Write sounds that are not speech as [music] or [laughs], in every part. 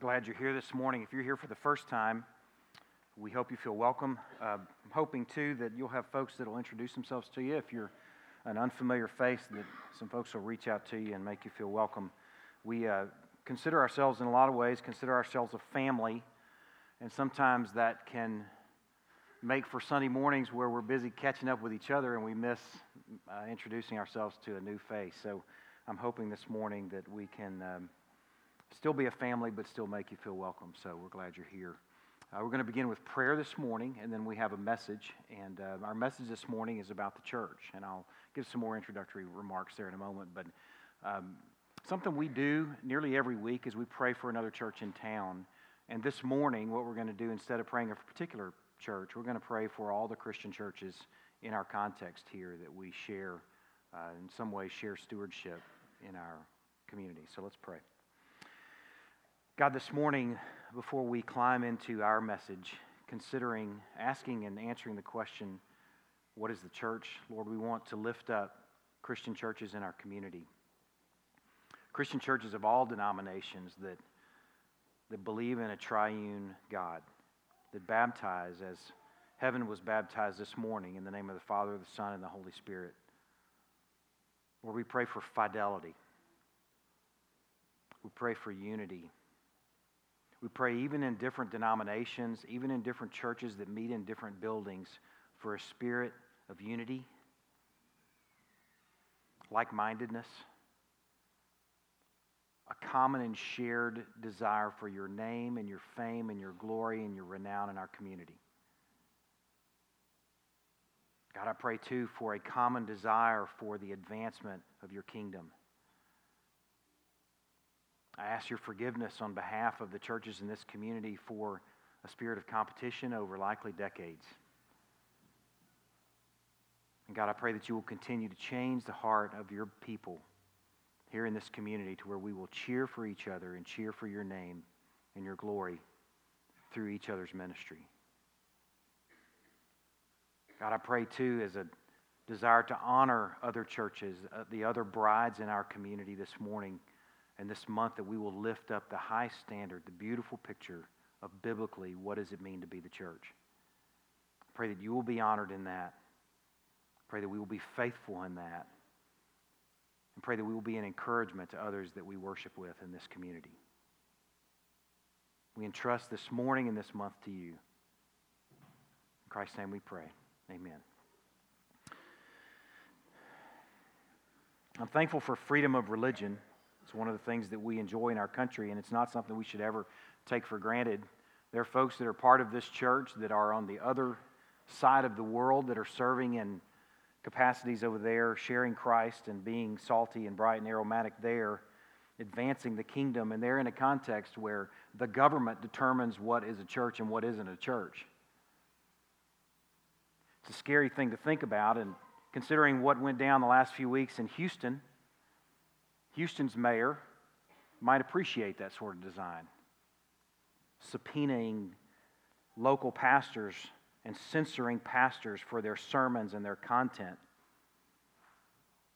glad you're here this morning. If you're here for the first time, we hope you feel welcome. Uh, I'm hoping, too, that you'll have folks that will introduce themselves to you. If you're an unfamiliar face, that some folks will reach out to you and make you feel welcome. We uh, consider ourselves, in a lot of ways, consider ourselves a family, and sometimes that can make for Sunday mornings where we're busy catching up with each other and we miss uh, introducing ourselves to a new face. So I'm hoping this morning that we can. Um, still be a family, but still make you feel welcome. So we're glad you're here. Uh, we're going to begin with prayer this morning, and then we have a message. And uh, our message this morning is about the church. And I'll give some more introductory remarks there in a moment. But um, something we do nearly every week is we pray for another church in town. And this morning, what we're going to do, instead of praying for a particular church, we're going to pray for all the Christian churches in our context here that we share, uh, in some way, share stewardship in our community. So let's pray. God, this morning, before we climb into our message, considering, asking, and answering the question, what is the church? Lord, we want to lift up Christian churches in our community. Christian churches of all denominations that, that believe in a triune God, that baptize as heaven was baptized this morning in the name of the Father, the Son, and the Holy Spirit. Lord, we pray for fidelity. We pray for unity. We pray even in different denominations, even in different churches that meet in different buildings, for a spirit of unity, like mindedness, a common and shared desire for your name and your fame and your glory and your renown in our community. God, I pray too for a common desire for the advancement of your kingdom. I ask your forgiveness on behalf of the churches in this community for a spirit of competition over likely decades. And God, I pray that you will continue to change the heart of your people here in this community to where we will cheer for each other and cheer for your name and your glory through each other's ministry. God, I pray too as a desire to honor other churches, uh, the other brides in our community this morning and this month that we will lift up the high standard, the beautiful picture of biblically what does it mean to be the church. I pray that you will be honored in that. I pray that we will be faithful in that. And pray that we will be an encouragement to others that we worship with in this community. We entrust this morning and this month to you. In Christ's name we pray. Amen. I'm thankful for freedom of religion. It's one of the things that we enjoy in our country, and it's not something we should ever take for granted. There are folks that are part of this church that are on the other side of the world that are serving in capacities over there, sharing Christ and being salty and bright and aromatic there, advancing the kingdom. And they're in a context where the government determines what is a church and what isn't a church. It's a scary thing to think about, and considering what went down the last few weeks in Houston Houston's mayor might appreciate that sort of design, subpoenaing local pastors and censoring pastors for their sermons and their content.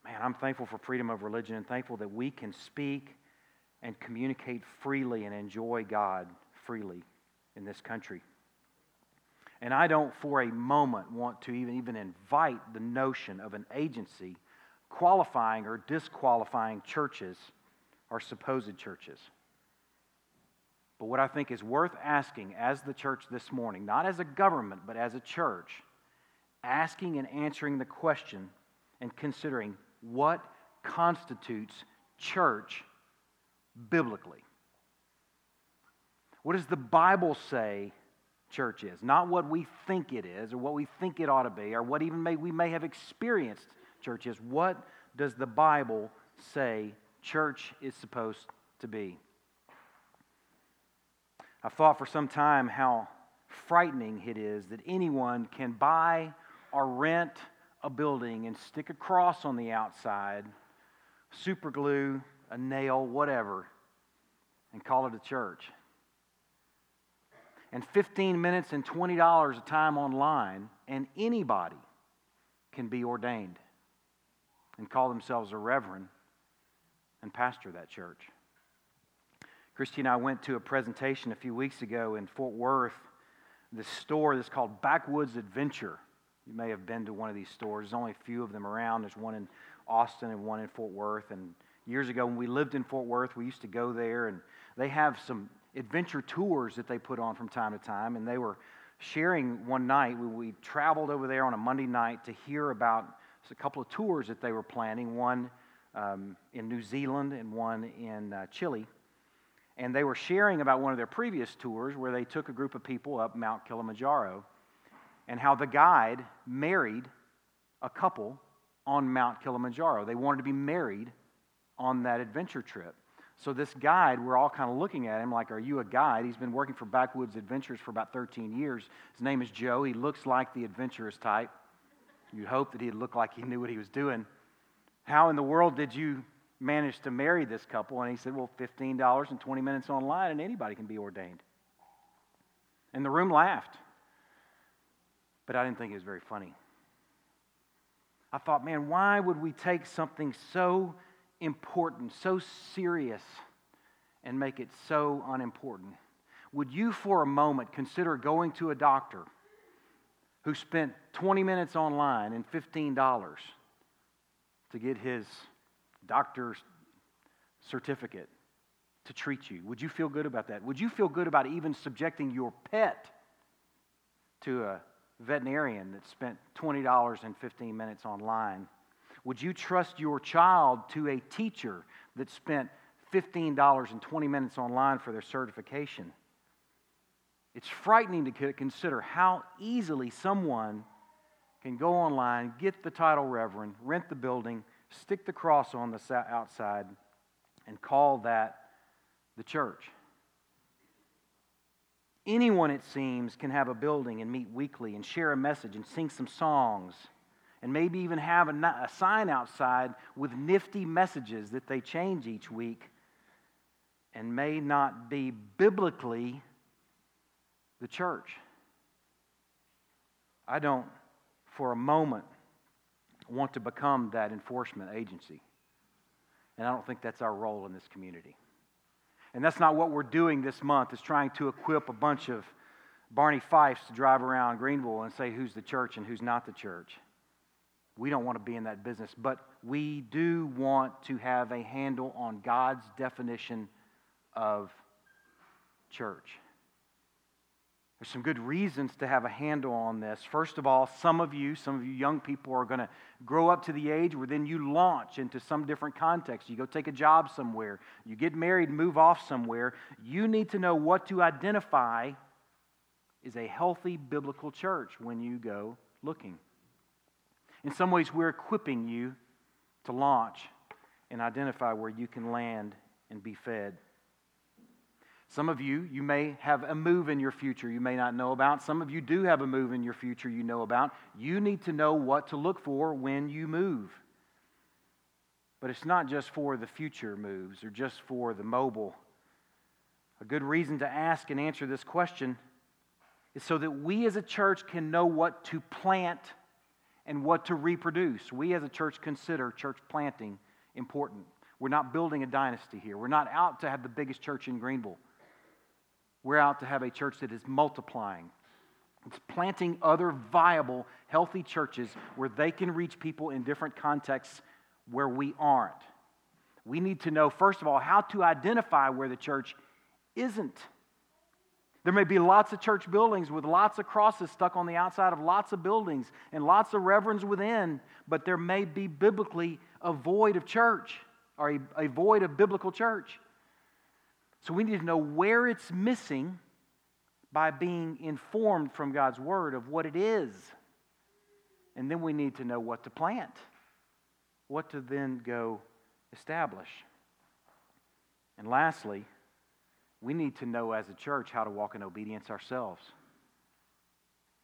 Man, I'm thankful for freedom of religion and thankful that we can speak and communicate freely and enjoy God freely in this country. And I don't for a moment want to even, even invite the notion of an agency qualifying or disqualifying churches or supposed churches. But what I think is worth asking as the church this morning, not as a government, but as a church, asking and answering the question and considering what constitutes church biblically. What does the Bible say church is? Not what we think it is or what we think it ought to be or what even may, we may have experienced church is. What does the Bible say church is supposed to be? I've thought for some time how frightening it is that anyone can buy or rent a building and stick a cross on the outside, super glue, a nail, whatever, and call it a church. And 15 minutes and $20 a time online, and anybody can be ordained and call themselves a reverend and pastor that church. Christy and I went to a presentation a few weeks ago in Fort Worth, this store that's called Backwoods Adventure. You may have been to one of these stores. There's only a few of them around. There's one in Austin and one in Fort Worth. And years ago, when we lived in Fort Worth, we used to go there, and they have some adventure tours that they put on from time to time. And they were sharing one night. We, we traveled over there on a Monday night to hear about a couple of tours that they were planning one um, in New Zealand and one in uh, Chile. And they were sharing about one of their previous tours where they took a group of people up Mount Kilimanjaro and how the guide married a couple on Mount Kilimanjaro. They wanted to be married on that adventure trip. So, this guide, we're all kind of looking at him like, Are you a guide? He's been working for Backwoods Adventures for about 13 years. His name is Joe. He looks like the adventurous type. You'd hope that he'd look like he knew what he was doing. How in the world did you manage to marry this couple? And he said, Well, $15 and 20 minutes online, and anybody can be ordained. And the room laughed. But I didn't think it was very funny. I thought, man, why would we take something so important, so serious, and make it so unimportant? Would you, for a moment, consider going to a doctor who spent 20 minutes online and $15 to get his doctor's certificate to treat you? Would you feel good about that? Would you feel good about even subjecting your pet to a veterinarian that spent $20 and 15 minutes online? Would you trust your child to a teacher that spent $15 and 20 minutes online for their certification? It's frightening to consider how easily someone can go online, get the title reverend, rent the building, stick the cross on the outside, and call that the church. Anyone, it seems, can have a building and meet weekly and share a message and sing some songs and maybe even have a, sign outside with nifty messages that they change each week and may not be biblically the church. I don't, for a moment, want to become that enforcement agency. And I don't think that's our role in this community. And that's not what we're doing this month, is trying to equip a bunch of Barney Fifes to drive around Greenville and say who's the church and who's not the church. We don't want to be in that business, but we do want to have a handle on God's definition of church. There's some good reasons to have a handle on this. First of all, some of you, some of you young people, are going to grow up to the age where then you launch into some different context. You go take a job somewhere, you get married, move off somewhere. You need to know what to identify is a healthy biblical church when you go looking. In some ways, we're equipping you to launch and identify where you can land and be fed. Some of you, you may have a move in your future you may not know about. Some of you do have a move in your future you know about. You need to know what to look for when you move. But it's not just for the future moves or just for the mobile. A good reason to ask and answer this question is so that we as a church can know what to plant and what to reproduce. We as a church consider church planting important. We're not building a dynasty here. We're not out to have the biggest church in Greenville. We're out to have a church that is multiplying. It's planting other viable, healthy churches where they can reach people in different contexts where we aren't. We need to know, first of all, how to identify where the church isn't. There may be lots of church buildings with lots of crosses stuck on the outside of lots of buildings and lots of reverends within, but there may be biblically a void of church or a, a void of biblical church. So we need to know where it's missing by being informed from God's word of what it is. And then we need to know what to plant, what to then go establish. And lastly, we need to know as a church how to walk in obedience ourselves.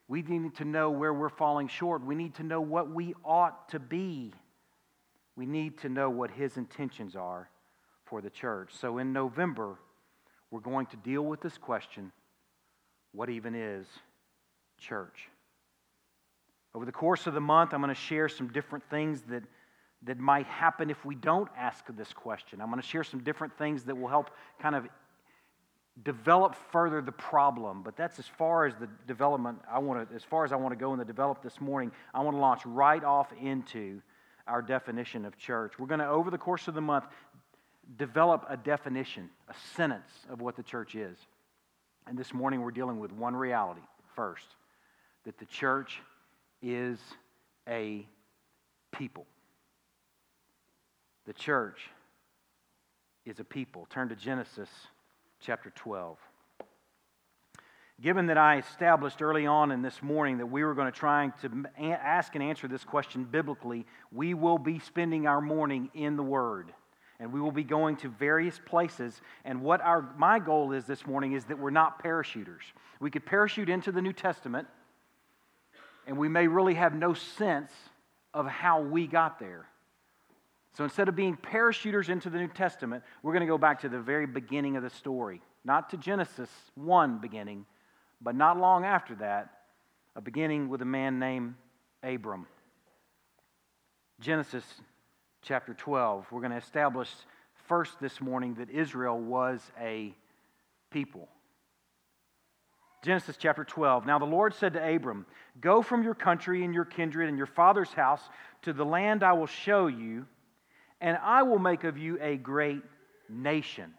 We need to know where we're falling short. We need to know what we ought to be. We need to know what His intentions are for the church. So in November, we're going to deal with this question what even is church? Over the course of the month, I'm going to share some different things that, that might happen if we don't ask this question. I'm going to share some different things that will help kind of develop further the problem, but that's as far as the development I want to, as far as I want to go in the develop this morning. I want to launch right off into our definition of church. We're going to, over the course of the month, develop a definition, a sentence of what the church is. And this morning we're dealing with one reality first that the church is a people. The church is a people. Turn to Genesis chapter 12. Given that I established early on in this morning that we were going to try to ask and answer this question biblically, we will be spending our morning in the Word. And we will be going to various places. And what our, my goal is this morning is that we're not parachuters. We could parachute into the New Testament, and we may really have no sense of how we got there. So instead of being parachuters into the New Testament, we're going to go back to the very beginning of the story. Not to Genesis 1 beginning, but not long after that, a beginning with a man named Abram. Genesis chapter 12. We're going to establish first this morning that Israel was a people. Genesis chapter 12. Now the Lord said to Abram, Go from your country and your kindred and your father's house to the land I will show you and I will make of you a great nation.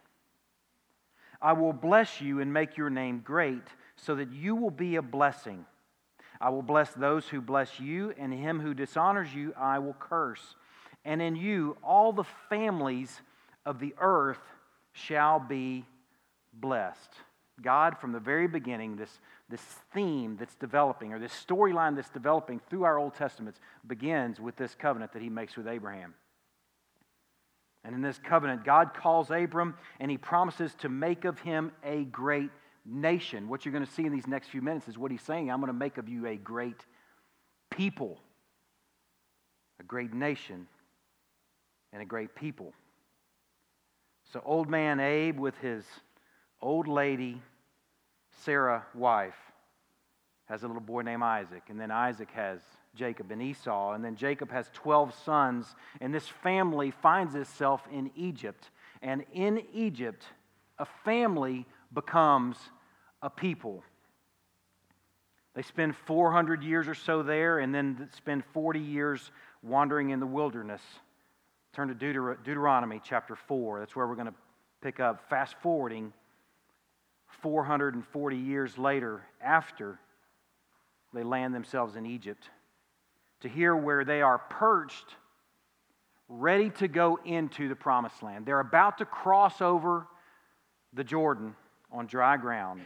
I will bless you and make your name great, so that you will be a blessing. I will bless those who bless you, and him who dishonors you I will curse. And in you all the families of the earth shall be blessed. God, from the very beginning, this, this theme that's developing, or this storyline that's developing through our Old Testaments, begins with this covenant that he makes with Abraham. And in this covenant, God calls Abram and he promises to make of him a great nation. What you're going to see in these next few minutes is what he's saying I'm going to make of you a great people, a great nation, and a great people. So, old man Abe with his old lady, Sarah, wife, has a little boy named Isaac. And then Isaac has Jacob and Esau. And then Jacob has 12 sons. And this family finds itself in Egypt. And in Egypt, a family becomes a people. They spend 400 years or so there and then spend 40 years wandering in the wilderness. Turn to Deuter- Deuteronomy chapter 4. That's where we're going to pick up. Fast forwarding 440 years later, after they land themselves in Egypt to hear where they are perched, ready to go into the promised land. They're about to cross over the Jordan on dry ground.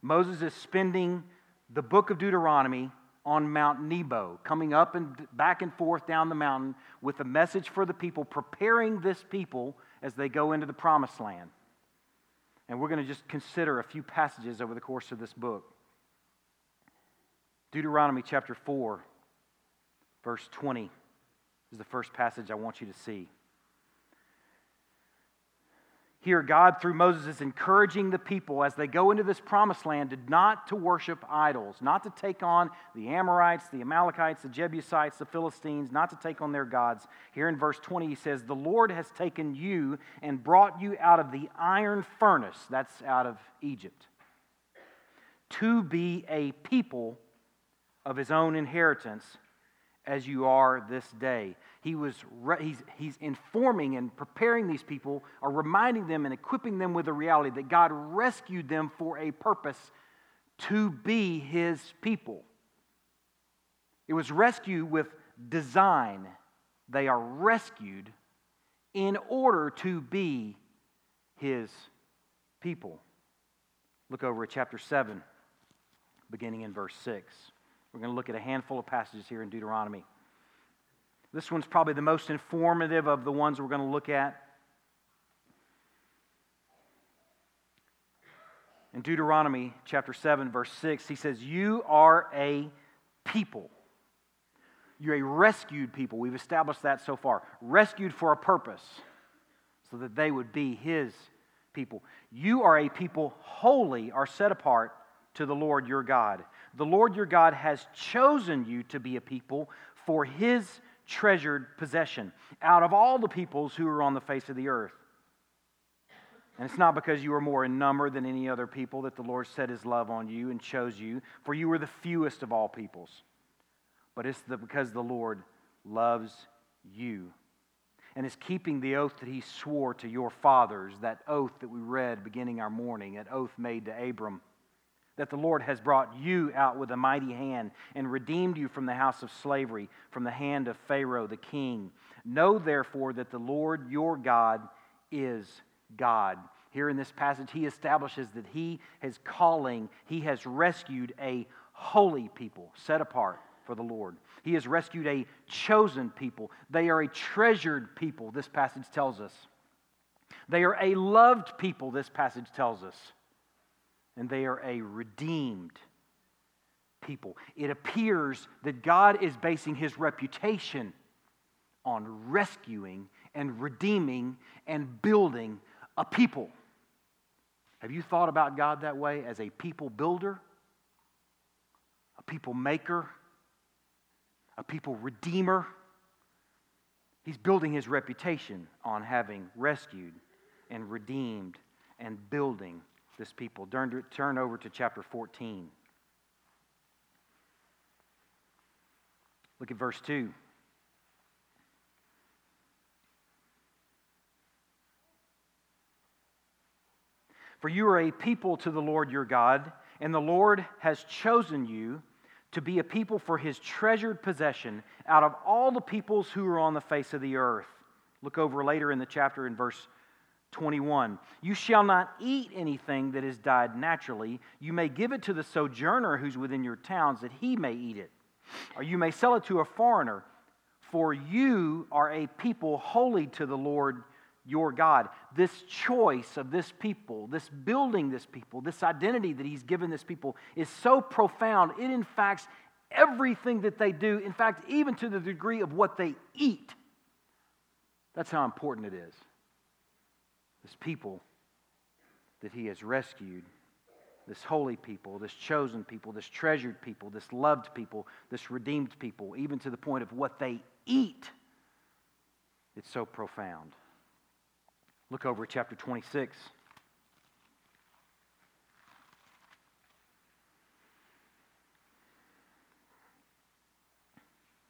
Moses is spending the book of Deuteronomy on Mount Nebo, coming up and back and forth down the mountain with a message for the people, preparing this people as they go into the promised land. And we're going to just consider a few passages over the course of this book. Deuteronomy chapter 4, verse 20 is the first passage I want you to see. Here, God, through Moses, is encouraging the people as they go into this promised land not to worship idols, not to take on the Amorites, the Amalekites, the Jebusites, the Philistines, not to take on their gods. Here in verse 20, he says, The Lord has taken you and brought you out of the iron furnace, that's out of Egypt, to be a people of his own inheritance as you are this day. He was re- he's, he's informing and preparing these people, or reminding them and equipping them with the reality that God rescued them for a purpose to be his people. It was rescue with design. They are rescued in order to be his people. Look over at chapter 7, beginning in verse 6. We're going to look at a handful of passages here in Deuteronomy. This one's probably the most informative of the ones we're going to look at. In Deuteronomy chapter 7, verse 6, he says, You are a people. You're a rescued people. We've established that so far. Rescued for a purpose, so that they would be his people. You are a people holy, are set apart to the Lord your God. The Lord your God has chosen you to be a people for his treasured possession out of all the peoples who are on the face of the earth. And it's not because you are more in number than any other people that the Lord set his love on you and chose you, for you were the fewest of all peoples. But it's the, because the Lord loves you and is keeping the oath that he swore to your fathers, that oath that we read beginning our morning, that oath made to Abram, that the Lord has brought you out with a mighty hand and redeemed you from the house of slavery, from the hand of Pharaoh the king. Know therefore that the Lord your God is God. Here in this passage, he establishes that he is calling, he has rescued a holy people set apart for the Lord. He has rescued a chosen people. They are a treasured people, this passage tells us. They are a loved people, this passage tells us. And they are a redeemed people. It appears that God is basing his reputation on rescuing and redeeming and building a people. Have you thought about God that way as a people builder, a people maker, a people redeemer. He's building his reputation on having rescued and redeemed and building this people. Turn, turn over to chapter 14. Look at verse 2. For you are a people to the Lord your God, and the Lord has chosen you to be a people for his treasured possession out of all the peoples who are on the face of the earth. Look over later in the chapter in verse 21. You shall not eat anything that has died naturally. You may give it to the sojourner who's within your towns that he may eat it. Or you may sell it to a foreigner, for you are a people holy to the Lord your God. This choice of this people, this building this people, this identity that He's given this people is so profound. It impacts everything that they do, in fact, even to the degree of what they eat. That's how important it is. This people that He has rescued, this holy people, this chosen people, this treasured people, this loved people, this redeemed people, even to the point of what they eat. It's so profound. Look over at chapter 26.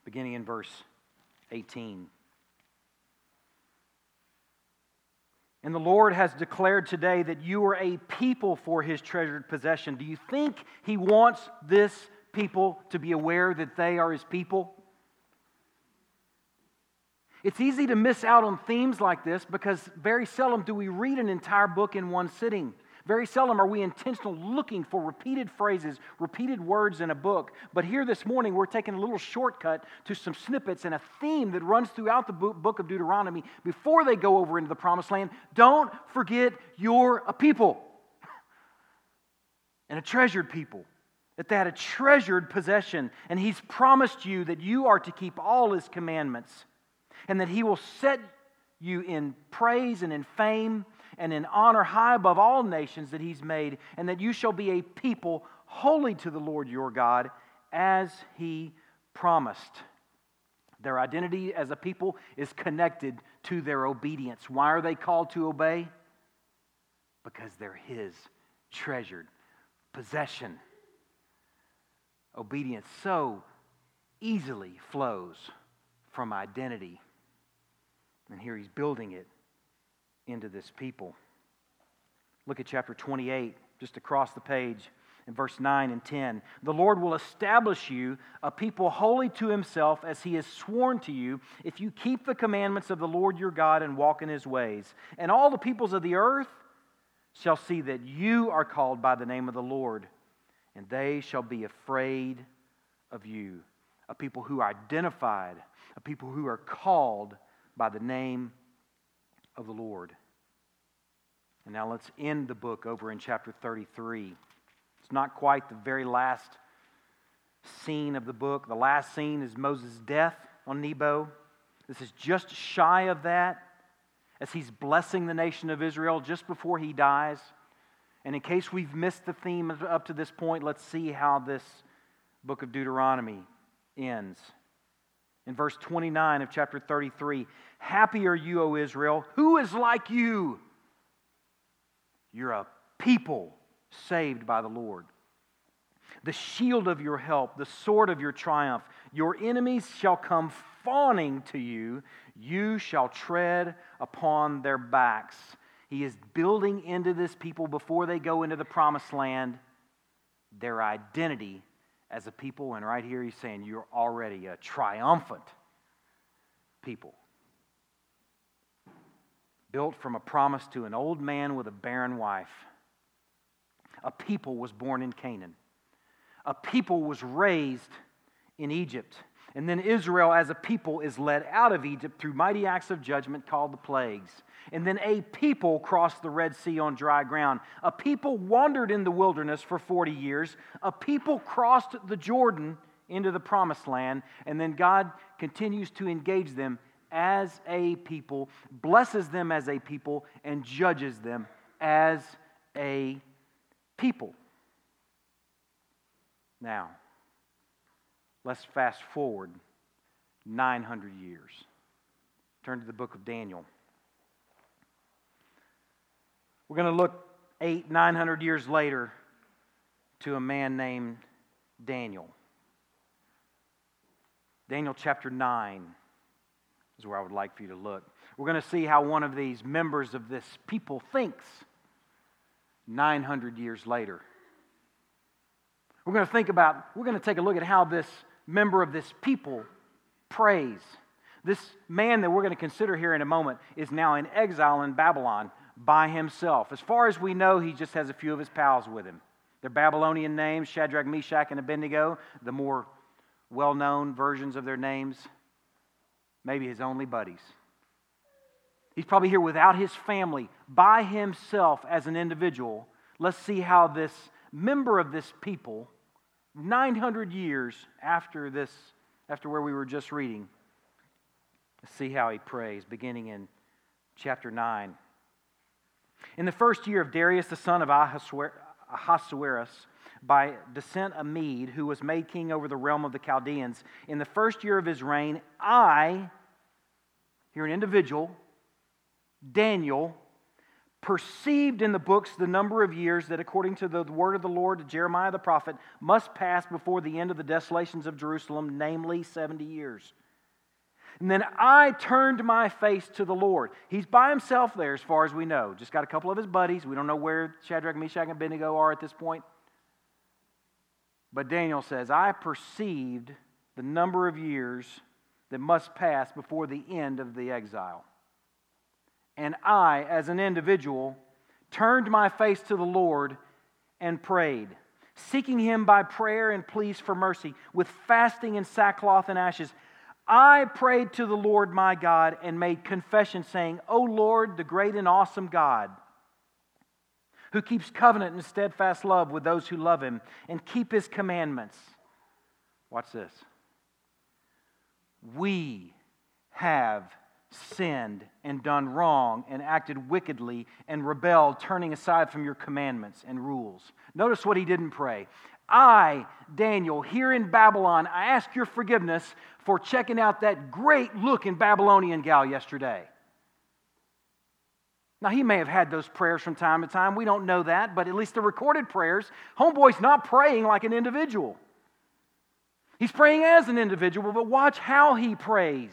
Beginning in verse 18. And the Lord has declared today that you are a people for his treasured possession. Do you think he wants this people to be aware that they are his people? It's easy to miss out on themes like this because very seldom do we read an entire book in one sitting. Very seldom are we intentional looking for repeated phrases, repeated words in a book. But here this morning, we're taking a little shortcut to some snippets and a theme that runs throughout the book of Deuteronomy before they go over into the promised land. Don't forget you're a people [laughs] and a treasured people. That they had a treasured possession, and He's promised you that you are to keep all His commandments and that He will set you in praise and in fame and in honor high above all nations that He's made, and that you shall be a people holy to the Lord your God as He promised. Their identity as a people is connected to their obedience. Why are they called to obey? Because they're His treasured possession. Obedience so easily flows from identity and here he's building it into this people. Look at chapter 28, just across the page in verse 9 and 10. The Lord will establish you a people holy to himself as he has sworn to you, if you keep the commandments of the Lord your God and walk in his ways. And all the peoples of the earth shall see that you are called by the name of the Lord, and they shall be afraid of you. A people who are identified, a people who are called by the name of the Lord. And now let's end the book over in chapter 33. It's not quite the very last scene of the book. The last scene is Moses' death on Nebo. This is just shy of that as he's blessing the nation of Israel just before he dies. And in case we've missed the theme up to this point, let's see how this book of Deuteronomy ends in verse 29 of chapter 33 Happy are you, O Israel. Who is like you? You're a people saved by the Lord. The shield of your help, the sword of your triumph. Your enemies shall come fawning to you. You shall tread upon their backs. He is building into this people before they go into the promised land their identity as a people. And right here, he's saying, You're already a triumphant people. Built from a promise to an old man with a barren wife. A people was born in Canaan. A people was raised in Egypt. And then Israel, as a people, is led out of Egypt through mighty acts of judgment called the plagues. And then a people crossed the Red Sea on dry ground. A people wandered in the wilderness for 40 years. A people crossed the Jordan into the promised land. And then God continues to engage them as a people, blesses them as a people, and judges them as a people. Now, let's fast forward 900 years. Turn to the book of Daniel. We're going to look eight, 900 years later to a man named Daniel. Daniel chapter 9 is where I would like for you to look. We're going to see how one of these members of this people thinks 900 years later. We're going to think about, we're going to take a look at how this member of this people prays. This man that we're going to consider here in a moment is now in exile in Babylon by himself. As far as we know, he just has a few of his pals with him. Their Babylonian names, Shadrach, Meshach, and Abednego, the more well known versions of their names, maybe his only buddies. He's probably here without his family, by himself as an individual. Let's see how this member of this people, 900 years after this, after where we were just reading, let's see how he prays, beginning in chapter 9. In the first year of Darius, the son of Ahasuerus, by descent a Mede, who was made king over the realm of the Chaldeans, in the first year of his reign, I, here an individual, Daniel, perceived in the books the number of years that, according to the word of the Lord to Jeremiah the prophet, must pass before the end of the desolations of Jerusalem, namely 70 years. And then I turned my face to the Lord. He's by himself there, as far as we know. Just got a couple of his buddies. We don't know where Shadrach, Meshach, and Abednego are at this point. But Daniel says, I perceived the number of years that must pass before the end of the exile. And I, as an individual, turned my face to the Lord and prayed, seeking him by prayer and pleas for mercy, with fasting and sackcloth and ashes. I prayed to the Lord my God and made confession, saying, O Lord, the great and awesome God, who keeps covenant and steadfast love with those who love him and keep his commandments. Watch this. We have sinned and done wrong and acted wickedly and rebelled, turning aside from your commandments and rules. Notice what he didn't pray. I, Daniel, here in Babylon, I ask your forgiveness for checking out that great looking Babylonian gal yesterday. Now, he may have had those prayers from time to time. We don't know that, but at least the recorded prayers, Homeboy's not praying like an individual. He's praying as an individual, but watch how he prays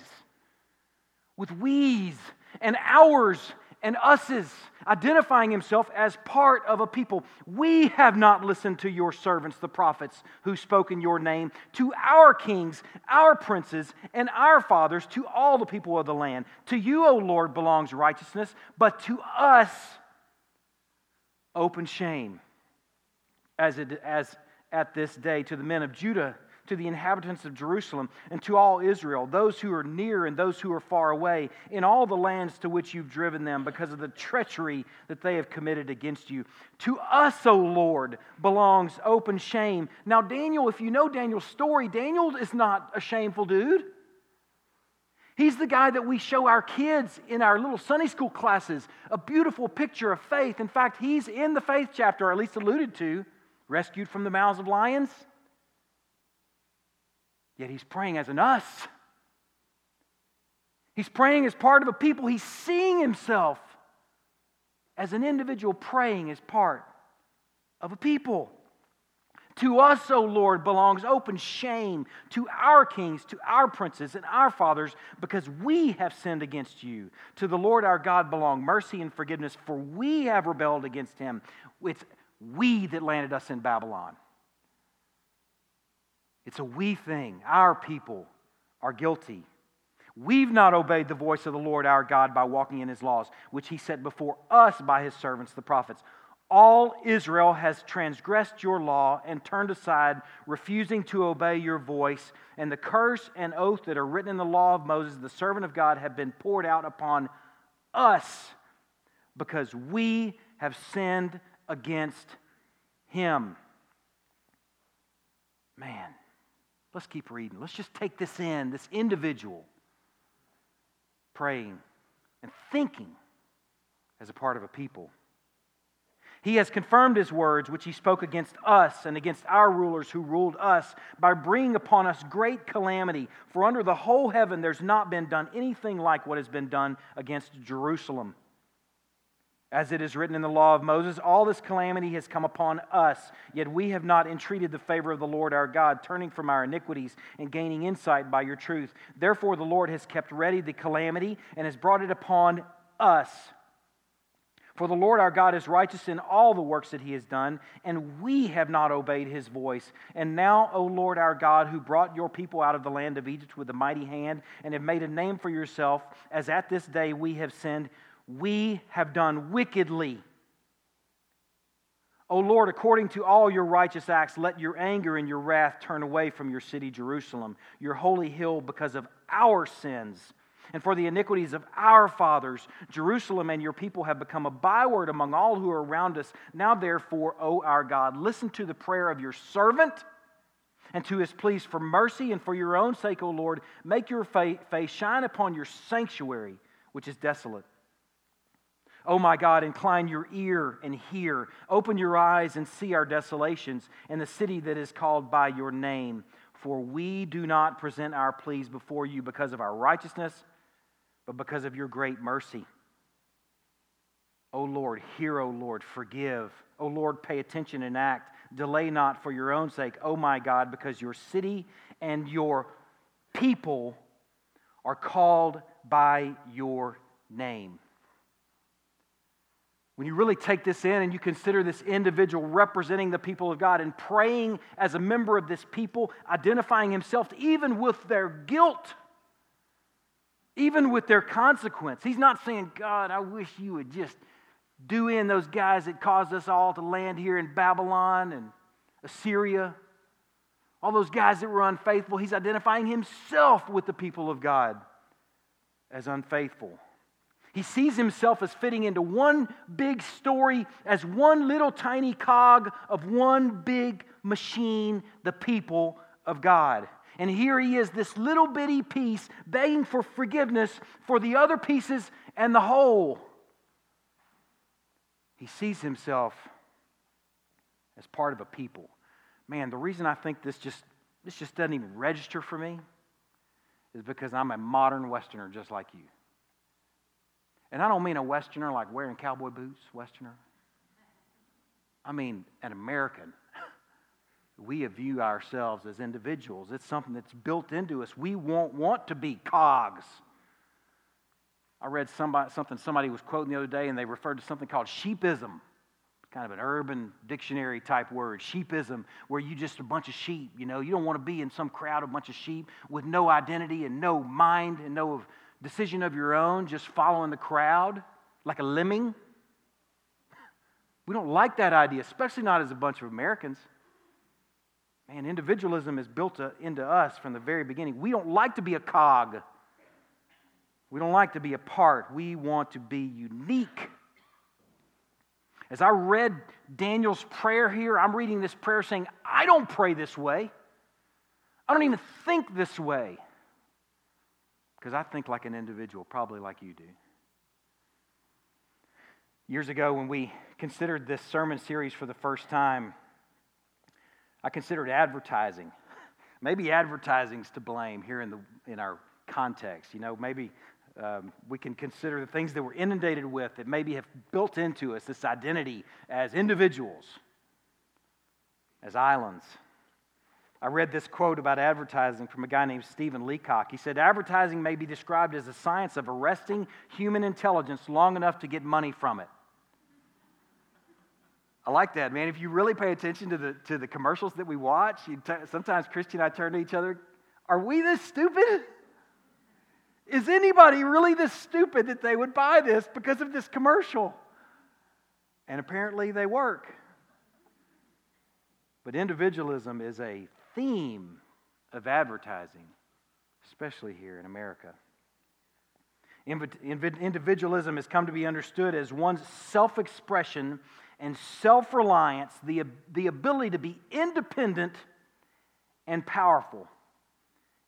with we's and ours and us's, identifying himself as part of a people. We have not listened to your servants, the prophets, who spoke in your name, to our kings, our princes, and our fathers, to all the people of the land. To you, O Lord, belongs righteousness, but to us, open shame, as, it, as at this day to the men of Judah to the inhabitants of Jerusalem and to all Israel, those who are near and those who are far away, in all the lands to which you've driven them because of the treachery that they have committed against you. To us, O Lord, belongs open shame. Now, Daniel, if you know Daniel's story, Daniel is not a shameful dude. He's the guy that we show our kids in our little Sunday school classes, a beautiful picture of faith. In fact, he's in the faith chapter, or at least alluded to, rescued from the mouths of lions. Yet he's praying as an us. He's praying as part of a people. He's seeing himself as an individual praying as part of a people. To us, O Lord, belongs open shame to our kings, to our princes, and our fathers, because we have sinned against you. To the Lord our God belong mercy and forgiveness, for we have rebelled against him. It's we that landed us in Babylon. It's a we thing. Our people are guilty. We've not obeyed the voice of the Lord our God by walking in his laws, which he set before us by his servants, the prophets. All Israel has transgressed your law and turned aside, refusing to obey your voice. And the curse and oath that are written in the law of Moses, the servant of God, have been poured out upon us because we have sinned against him. Man, let's keep reading. Let's just take this in, this individual praying and thinking as a part of a people. He has confirmed his words, which he spoke against us and against our rulers who ruled us, by bringing upon us great calamity. For under the whole heaven there's not been done anything like what has been done against Jerusalem. As it is written in the law of Moses, all this calamity has come upon us, yet we have not entreated the favor of the Lord our God, turning from our iniquities and gaining insight by your truth. Therefore, the Lord has kept ready the calamity and has brought it upon us. For the Lord our God is righteous in all the works that he has done, and we have not obeyed his voice. And now, O Lord our God, who brought your people out of the land of Egypt with a mighty hand, and have made a name for yourself, as at this day we have sinned, we have done wickedly. O Lord, according to all your righteous acts, let your anger and your wrath turn away from your city, Jerusalem, your holy hill, because of our sins and for the iniquities of our fathers. Jerusalem and your people have become a byword among all who are around us. Now, therefore, O our God, listen to the prayer of your servant and to his pleas for mercy, and for your own sake, O Lord, make your face shine upon your sanctuary, which is desolate. O my God, incline your ear and hear. Open your eyes and see our desolations and the city that is called by your name. For we do not present our pleas before you because of our righteousness but because of your great mercy. O Lord, hear, O Lord, forgive. O Lord, pay attention and act. Delay not for your own sake, O my God, because your city and your people are called by your name. When you really take this in and you consider this individual representing the people of God and praying as a member of this people, identifying himself even with their guilt even with their consequence. He's not saying, God, I wish you would just do in those guys that caused us all to land here in Babylon and Assyria. All those guys that were unfaithful. He's identifying himself with the people of God as unfaithful. He sees himself as fitting into one big story, as one little tiny cog of one big machine, the people of God. And here he is, this little bitty piece, begging for forgiveness for the other pieces and the whole. He sees himself as part of a people. Man, the reason I think this just this just doesn't even register for me is because I'm a modern Westerner just like you. And I don't mean a Westerner like wearing cowboy boots, Westerner. I mean an American [laughs] we view ourselves as individuals. It's something that's built into us. We won't want to be cogs. I read somebody, something somebody was quoting the other day, and they referred to something called sheepism, kind of an urban dictionary type word. Sheepism, where you just a bunch of sheep. You know, you don't want to be in some crowd of bunch of sheep with no identity and no mind and no decision of your own, just following the crowd like a lemming. We don't like that idea, especially not as a bunch of Americans. Man, individualism is built uh, into us from the very beginning. We don't like to be a cog. We don't like to be a part. We want to be unique. As I read Daniel's prayer here, I'm reading this prayer saying, I don't pray this way. I don't even think this way. Because I think like an individual, probably like you do. Years ago, when we considered this sermon series for the first time, I considered advertising. [laughs] Maybe advertising's to blame here in, the, in our context. You know, maybe Um, we can consider the things that we're inundated with that maybe have built into us this identity as individuals, as islands. I read this quote about advertising from a guy named Stephen Leacock. He said, Advertising may be described as the science of arresting human intelligence long enough to get money from it. I like that, man. If you really pay attention to the, to the commercials that we watch, t- sometimes Christy and I turn to each other, are we this stupid? Is anybody really this stupid that they would buy this because of this commercial? And apparently they work. But individualism is a theme of advertising, especially here in America. Individualism has come to be understood as one's self expression and self reliance, the, the ability to be independent and powerful.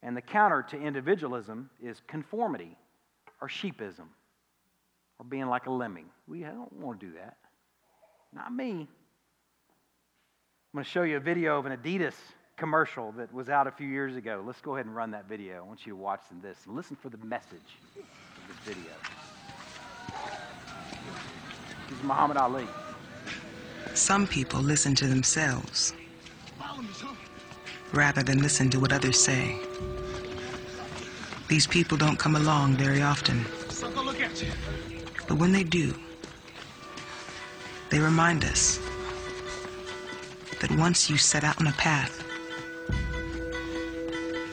And the counter to individualism is conformity or sheepism or being like a lemming. We don't want to do that. Not me. I'm going to show you a video of an Adidas commercial that was out a few years ago. Let's go ahead and run that video. I want you to watch this and listen for the message of this video. This is Muhammad Ali. Some people listen to themselves rather than listen to what others say. These people don't come along very often. But when they do, they remind us that once you set out on a path,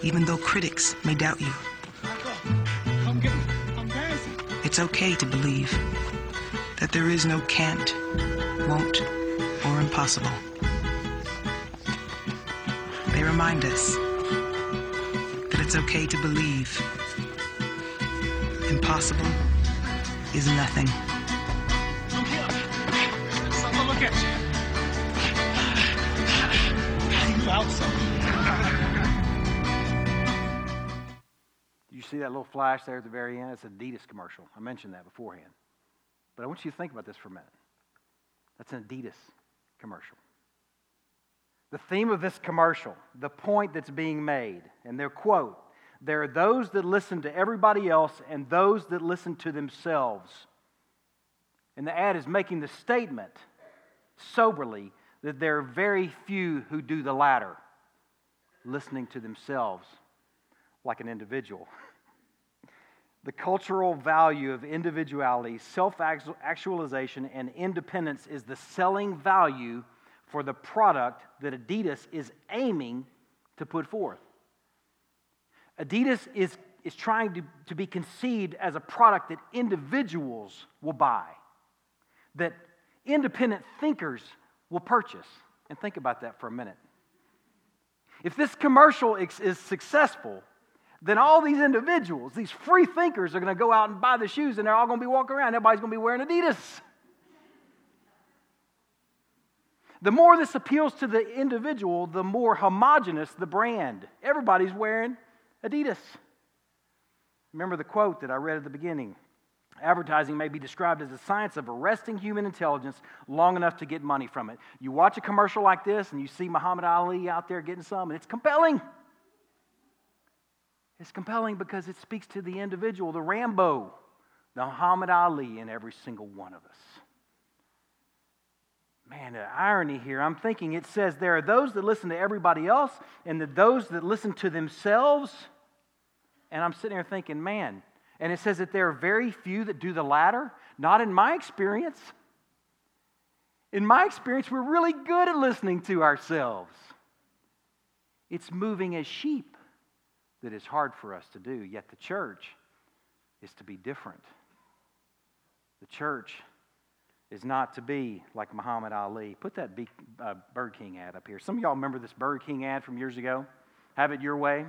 even though critics may doubt you, it's okay to believe that there is no can't, won't, or impossible. They remind us that it's okay to believe impossible is nothing. look at you. You see that little flash there at the very end? It's an Adidas commercial. I mentioned that beforehand. But I want you to think about this for a minute. That's an Adidas commercial. The theme of this commercial, the point that's being made, and their quote there are those that listen to everybody else and those that listen to themselves. And the ad is making the statement soberly that there are very few who do the latter, listening to themselves like an individual. [laughs] The cultural value of individuality, self actualization, and independence is the selling value for the product that Adidas is aiming to put forth. Adidas is, is trying to, to be conceived as a product that individuals will buy, that independent thinkers will purchase. And think about that for a minute. If this commercial is, is successful, then all these individuals, these free thinkers, are going to go out and buy the shoes and they're all going to be walking around. Everybody's going to be wearing Adidas. The more this appeals to the individual, the more homogenous the brand. Everybody's wearing Adidas. Remember the quote that I read at the beginning Advertising may be described as a science of arresting human intelligence long enough to get money from it. You watch a commercial like this and you see Muhammad Ali out there getting some, and it's compelling. It's compelling because it speaks to the individual, the Rambo, the Muhammad Ali in every single one of us. Man, the irony here, I'm thinking it says there are those that listen to everybody else and those that listen to themselves. And I'm sitting here thinking, man, and it says that there are very few that do the latter. Not in my experience. In my experience, we're really good at listening to ourselves. It's moving as sheep that is hard for us to do, yet the church is to be different. The church is not to be like Muhammad Ali. Put that uh, Burger King ad up here. Some of y'all remember this Burger King ad from years ago? Have it your way.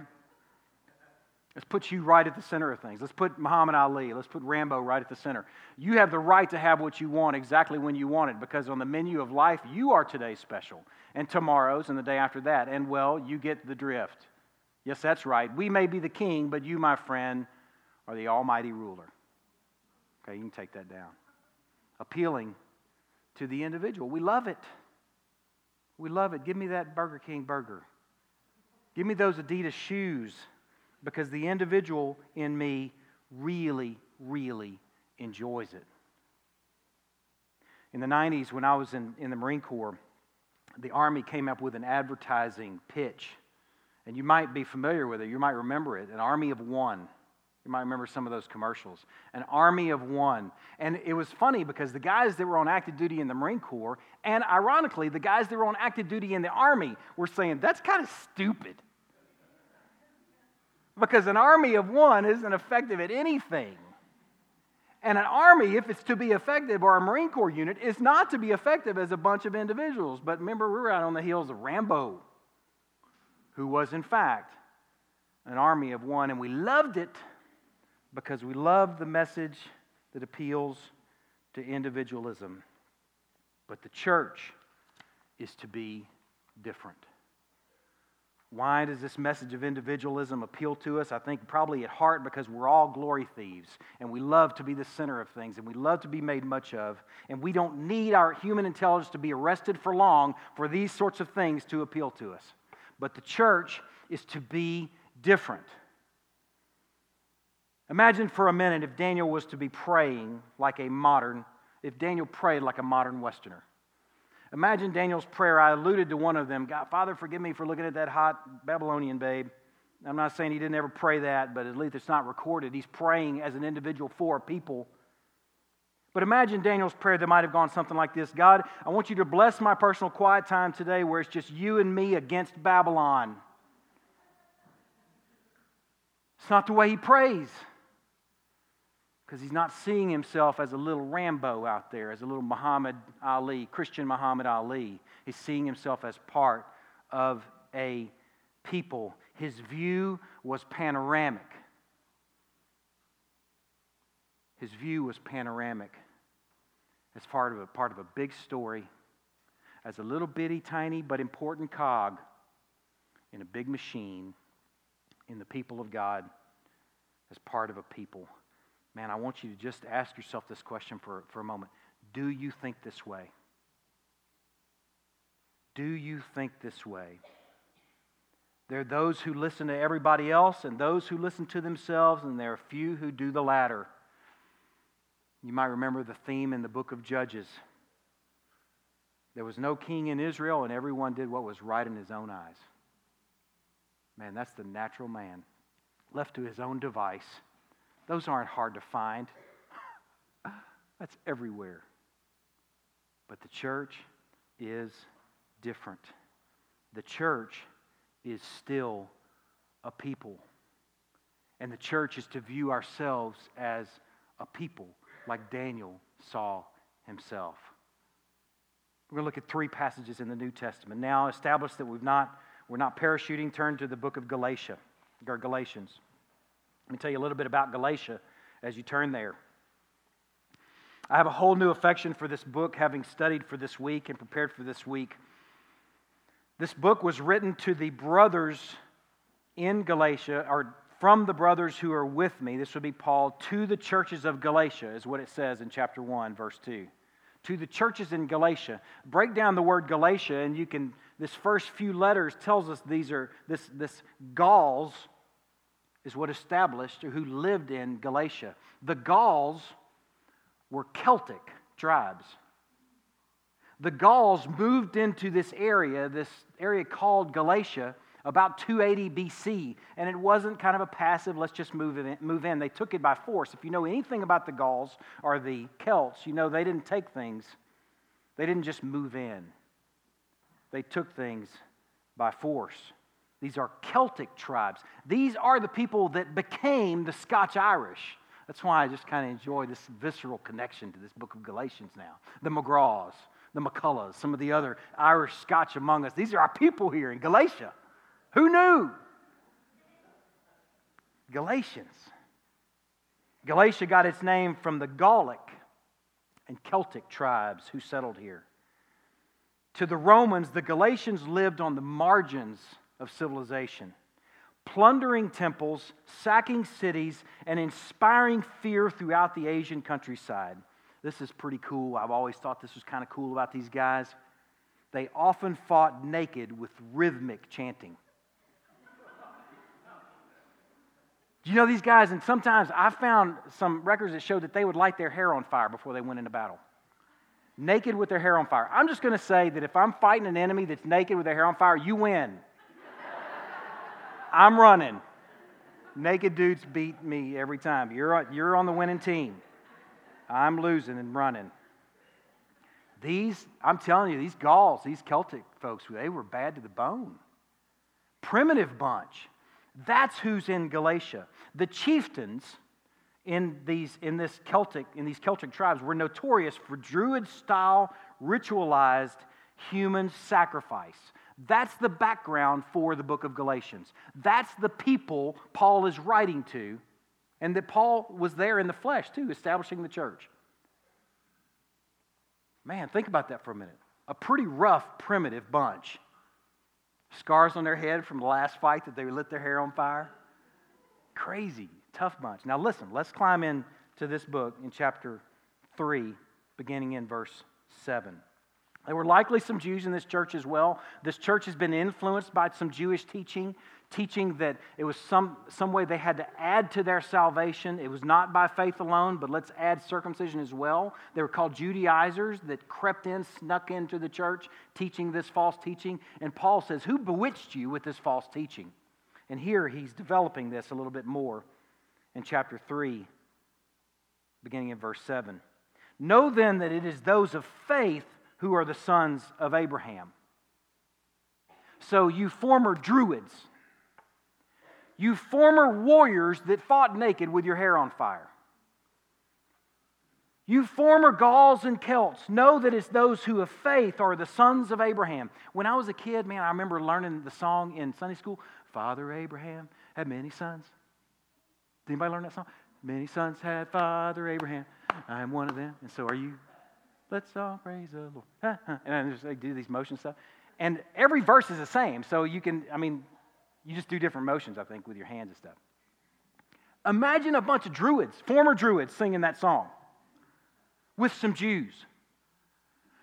Let's put you right at the center of things. Let's put Muhammad Ali, let's put Rambo right at the center. You have the right to have what you want exactly when you want it because on the menu of life, you are today's special, and tomorrow's and the day after that. And well, you get the drift. Yes, that's right. We may be the king, but you, my friend, are the almighty ruler. Okay, you can take that down. Appealing to the individual. We love it. We love it. Give me that Burger King burger. Give me those Adidas shoes because the individual in me really, really enjoys it. In the 90s, when I was in, in the Marine Corps, the Army came up with an advertising pitch. And you might be familiar with it, you might remember it an Army of One. You might remember some of those commercials. An army of one. And it was funny because the guys that were on active duty in the Marine Corps, and ironically, the guys that were on active duty in the Army were saying, that's kind of stupid. Because an army of one isn't effective at anything. And an army, if it's to be effective, or a Marine Corps unit, is not to be effective as a bunch of individuals. But remember, we were out on the heels of Rambo, who was, in fact, an army of one, and we loved it because we love the message that appeals to individualism. But the church is to be different. Why does this message of individualism appeal to us? I think probably at heart because we're all glory thieves and we love to be the center of things and we love to be made much of. And we don't need our human intelligence to be arrested for long for these sorts of things to appeal to us. But the church is to be different. Imagine for a minute if Daniel was to be praying like a modern, if Daniel prayed like a modern Westerner. Imagine Daniel's prayer. I alluded to one of them God, Father, forgive me for looking at that hot Babylonian babe. I'm not saying he didn't ever pray that, but at least it's not recorded. He's praying as an individual for a people. But imagine Daniel's prayer that might have gone something like this God, I want you to bless my personal quiet time today where it's just you and me against Babylon. It's not the way he prays because he's not seeing himself as a little Rambo out there, as a little Muhammad Ali, Christian Muhammad Ali. He's seeing himself as part of a people. His view was panoramic. His view was panoramic as part of a, part of a big story, as a little bitty, tiny, but important cog in a big machine in the people of God, as part of a people man, I want you to just ask yourself this question for, for a moment. Do you think this way? Do you think this way? There are those who listen to everybody else and those who listen to themselves, and there are few who do the latter. You might remember the theme in the book of Judges. There was no king in Israel, and everyone did what was right in his own eyes. Man, that's the natural man, left to his own device. Those aren't hard to find. [laughs] That's everywhere. But the church is different. The church is still a people. And the church is to view ourselves as a people, like Daniel saw himself. We're going to look at three passages in the New Testament. Now, establish that we've not, we're not parachuting, turn to the book of Galatia, or Galatians. Let me tell you a little bit about Galatia as you turn there. I have a whole new affection for this book, having studied for this week and prepared for this week. This book was written to the brothers in Galatia, or from the brothers who are with me. This would be Paul to the churches of Galatia, is what it says in chapter 1, verse 2. To the churches in Galatia. Break down the word Galatia, and you can, this first few letters tells us these are, this, this Gauls is what established or who lived in Galatia. The Gauls were Celtic tribes. The Gauls moved into this area, this area called Galatia, about 280 BC. And it wasn't kind of a passive, let's just move in, move in. They took it by force. If you know anything about the Gauls or the Celts, you know they didn't take things, they didn't just move in. They took things by force. These are Celtic tribes. These are the people that became the Scotch Irish. That's why I just kind of enjoy this visceral connection to this book of Galatians now. The McGraws, the McCulloughs, some of the other Irish Scotch among us. These are our people here in Galatia. Who knew? Galatians. Galatia got its name from the Gallic and Celtic tribes who settled here. To the Romans, the Galatians lived on the margins of civilization, plundering temples, sacking cities, and inspiring fear throughout the Asian countryside. This is pretty cool. I've always thought this was kind of cool about these guys. They often fought naked with rhythmic chanting. Do you know these guys? And sometimes I found some records that showed that they would light their hair on fire before they went into battle. Naked with their hair on fire. I'm just going to say that if I'm fighting an enemy that's naked with their hair on fire, you win. I'm running. Naked dudes beat me every time. You're, you're on the winning team. I'm losing and running. These, I'm telling you, these Gauls, these Celtic folks, they were bad to the bone. Primitive bunch. That's who's in Galatia. The chieftains in these in this Celtic in these Celtic tribes were notorious for druid style ritualized human sacrifice. That's the background for the book of Galatians. That's the people Paul is writing to, and that Paul was there in the flesh too, establishing the church. Man, think about that for a minute. A pretty rough, primitive bunch. Scars on their head from the last fight that they lit their hair on fire. Crazy, tough bunch. Now, listen, let's climb in to this book in chapter 3, beginning in verse 7. There were likely some Jews in this church as well. This church has been influenced by some Jewish teaching, teaching that it was some, some way they had to add to their salvation. It was not by faith alone, but let's add circumcision as well. They were called Judaizers that crept in, snuck into the church, teaching this false teaching. And Paul says, Who bewitched you with this false teaching? And here he's developing this a little bit more in chapter 3, beginning in verse 7. Know then that it is those of faith who are the sons of Abraham. So, you former Druids, you former warriors that fought naked with your hair on fire, you former Gauls and Celts, know that it's those who have faith are the sons of Abraham. When I was a kid, man, I remember learning the song in Sunday school Father Abraham had many sons. Did anybody learn that song? Many sons had Father Abraham. I am one of them, and so are you. Let's all praise the Lord. [laughs] and I just like, do these motion stuff. And every verse is the same. So you can, I mean, you just do different motions, I think, with your hands and stuff. Imagine a bunch of druids, former druids, singing that song with some Jews.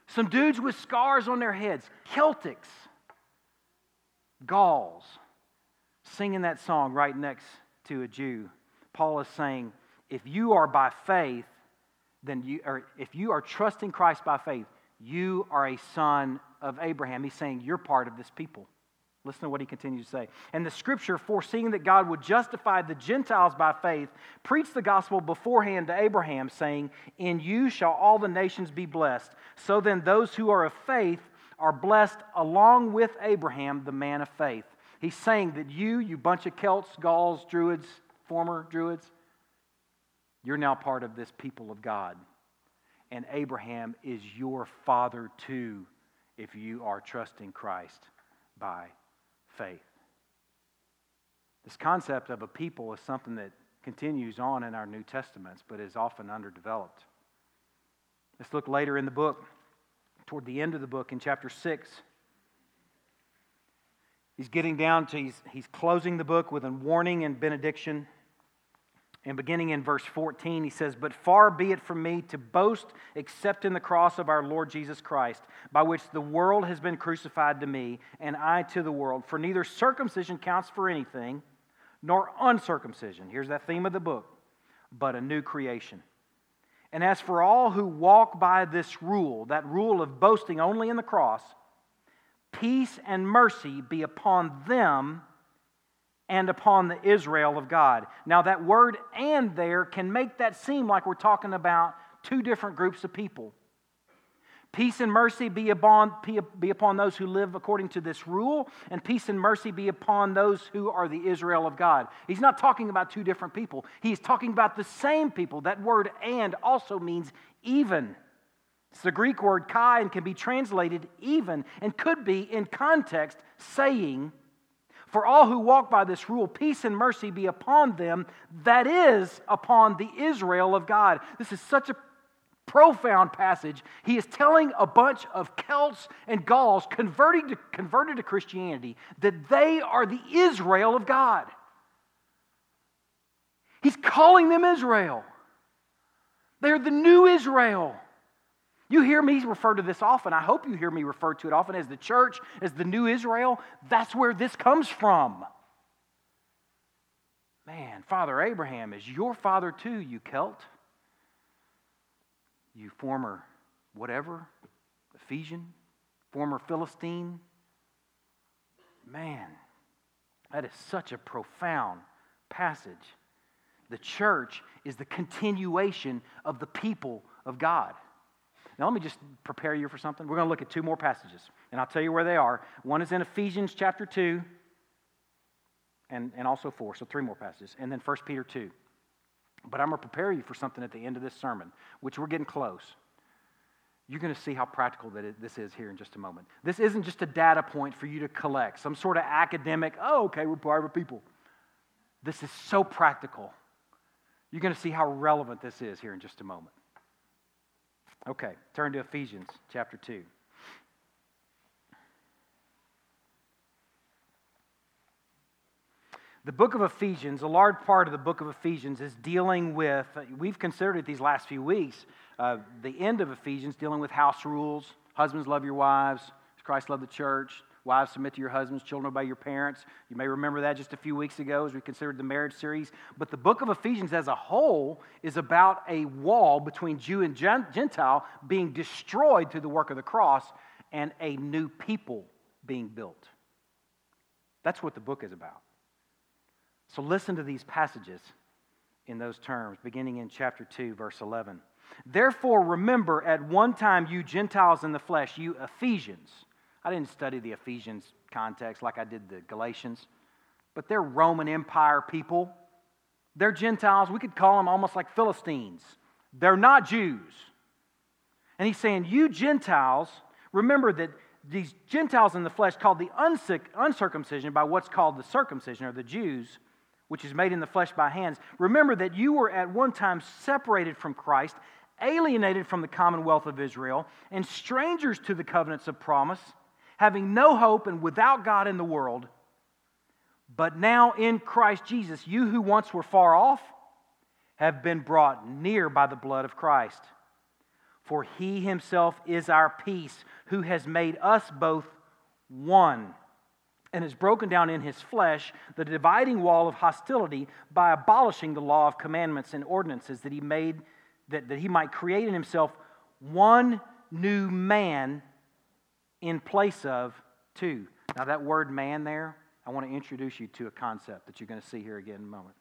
Some dudes with scars on their heads, Celtics, Gauls, singing that song right next to a Jew. Paul is saying, if you are by faith, then you, or if you are trusting Christ by faith, you are a son of Abraham. He's saying you're part of this people. Listen to what he continues to say. And the scripture, foreseeing that God would justify the Gentiles by faith, preached the gospel beforehand to Abraham, saying, In you shall all the nations be blessed. So then, those who are of faith are blessed along with Abraham, the man of faith. He's saying that you, you bunch of Celts, Gauls, Druids, former Druids, you're now part of this people of God. And Abraham is your father too if you are trusting Christ by faith. This concept of a people is something that continues on in our New Testaments, but is often underdeveloped. Let's look later in the book, toward the end of the book, in chapter 6. He's getting down to, he's, he's closing the book with a warning and benediction. And beginning in verse 14, he says, But far be it from me to boast except in the cross of our Lord Jesus Christ, by which the world has been crucified to me, and I to the world. For neither circumcision counts for anything, nor uncircumcision. Here's that theme of the book, but a new creation. And as for all who walk by this rule, that rule of boasting only in the cross, peace and mercy be upon them and upon the Israel of God. Now, that word and there can make that seem like we're talking about two different groups of people. Peace and mercy be upon, be upon those who live according to this rule, and peace and mercy be upon those who are the Israel of God. He's not talking about two different people. He's talking about the same people. That word and also means even. It's the Greek word kai and can be translated even and could be in context saying for all who walk by this rule, peace and mercy be upon them, that is, upon the Israel of God. This is such a profound passage. He is telling a bunch of Celts and Gauls converting to, converted to Christianity that they are the Israel of God. He's calling them Israel. They're the new Israel. You hear me refer to this often. I hope you hear me refer to it often as the church, as the new Israel. That's where this comes from. Man, Father Abraham is your father too, you Celt. You former whatever, Ephesian, former Philistine. Man, that is such a profound passage. The church is the continuation of the people of God. Now, let me just prepare you for something. We're going to look at two more passages, and I'll tell you where they are. One is in Ephesians chapter 2, and, and also 4, so three more passages, and then 1 Peter 2. But I'm going to prepare you for something at the end of this sermon, which we're getting close. You're going to see how practical that it, this is here in just a moment. This isn't just a data point for you to collect, some sort of academic, oh, okay, we're private people. This is so practical. You're going to see how relevant this is here in just a moment. Okay, turn to Ephesians chapter 2. The book of Ephesians, a large part of the book of Ephesians is dealing with, we've considered it these last few weeks, uh, the end of Ephesians dealing with house rules. Husbands, love your wives. Christ loved the church. Wives, submit to your husbands. Children, obey your parents. You may remember that just a few weeks ago as we considered the marriage series. But the book of Ephesians as a whole is about a wall between Jew and Gentile being destroyed through the work of the cross and a new people being built. That's what the book is about. So listen to these passages in those terms, beginning in chapter 2, verse 11. Therefore, remember at one time, you Gentiles in the flesh, you Ephesians I didn't study the Ephesians context like I did the Galatians, but they're Roman Empire people. They're Gentiles. We could call them almost like Philistines. They're not Jews. And he's saying, You Gentiles, remember that these Gentiles in the flesh, called the uncircumcision by what's called the circumcision, or the Jews, which is made in the flesh by hands, remember that you were at one time separated from Christ, alienated from the commonwealth of Israel, and strangers to the covenants of promise having no hope and without God in the world. But now in Christ Jesus, you who once were far off have been brought near by the blood of Christ. For he himself is our peace, who has made us both one and has broken down in his flesh the dividing wall of hostility by abolishing the law of commandments and ordinances that he made that, that he might create in himself one new man in place of two. Now, that word man there, I want to introduce you to a concept that you're going to see here again in a moment.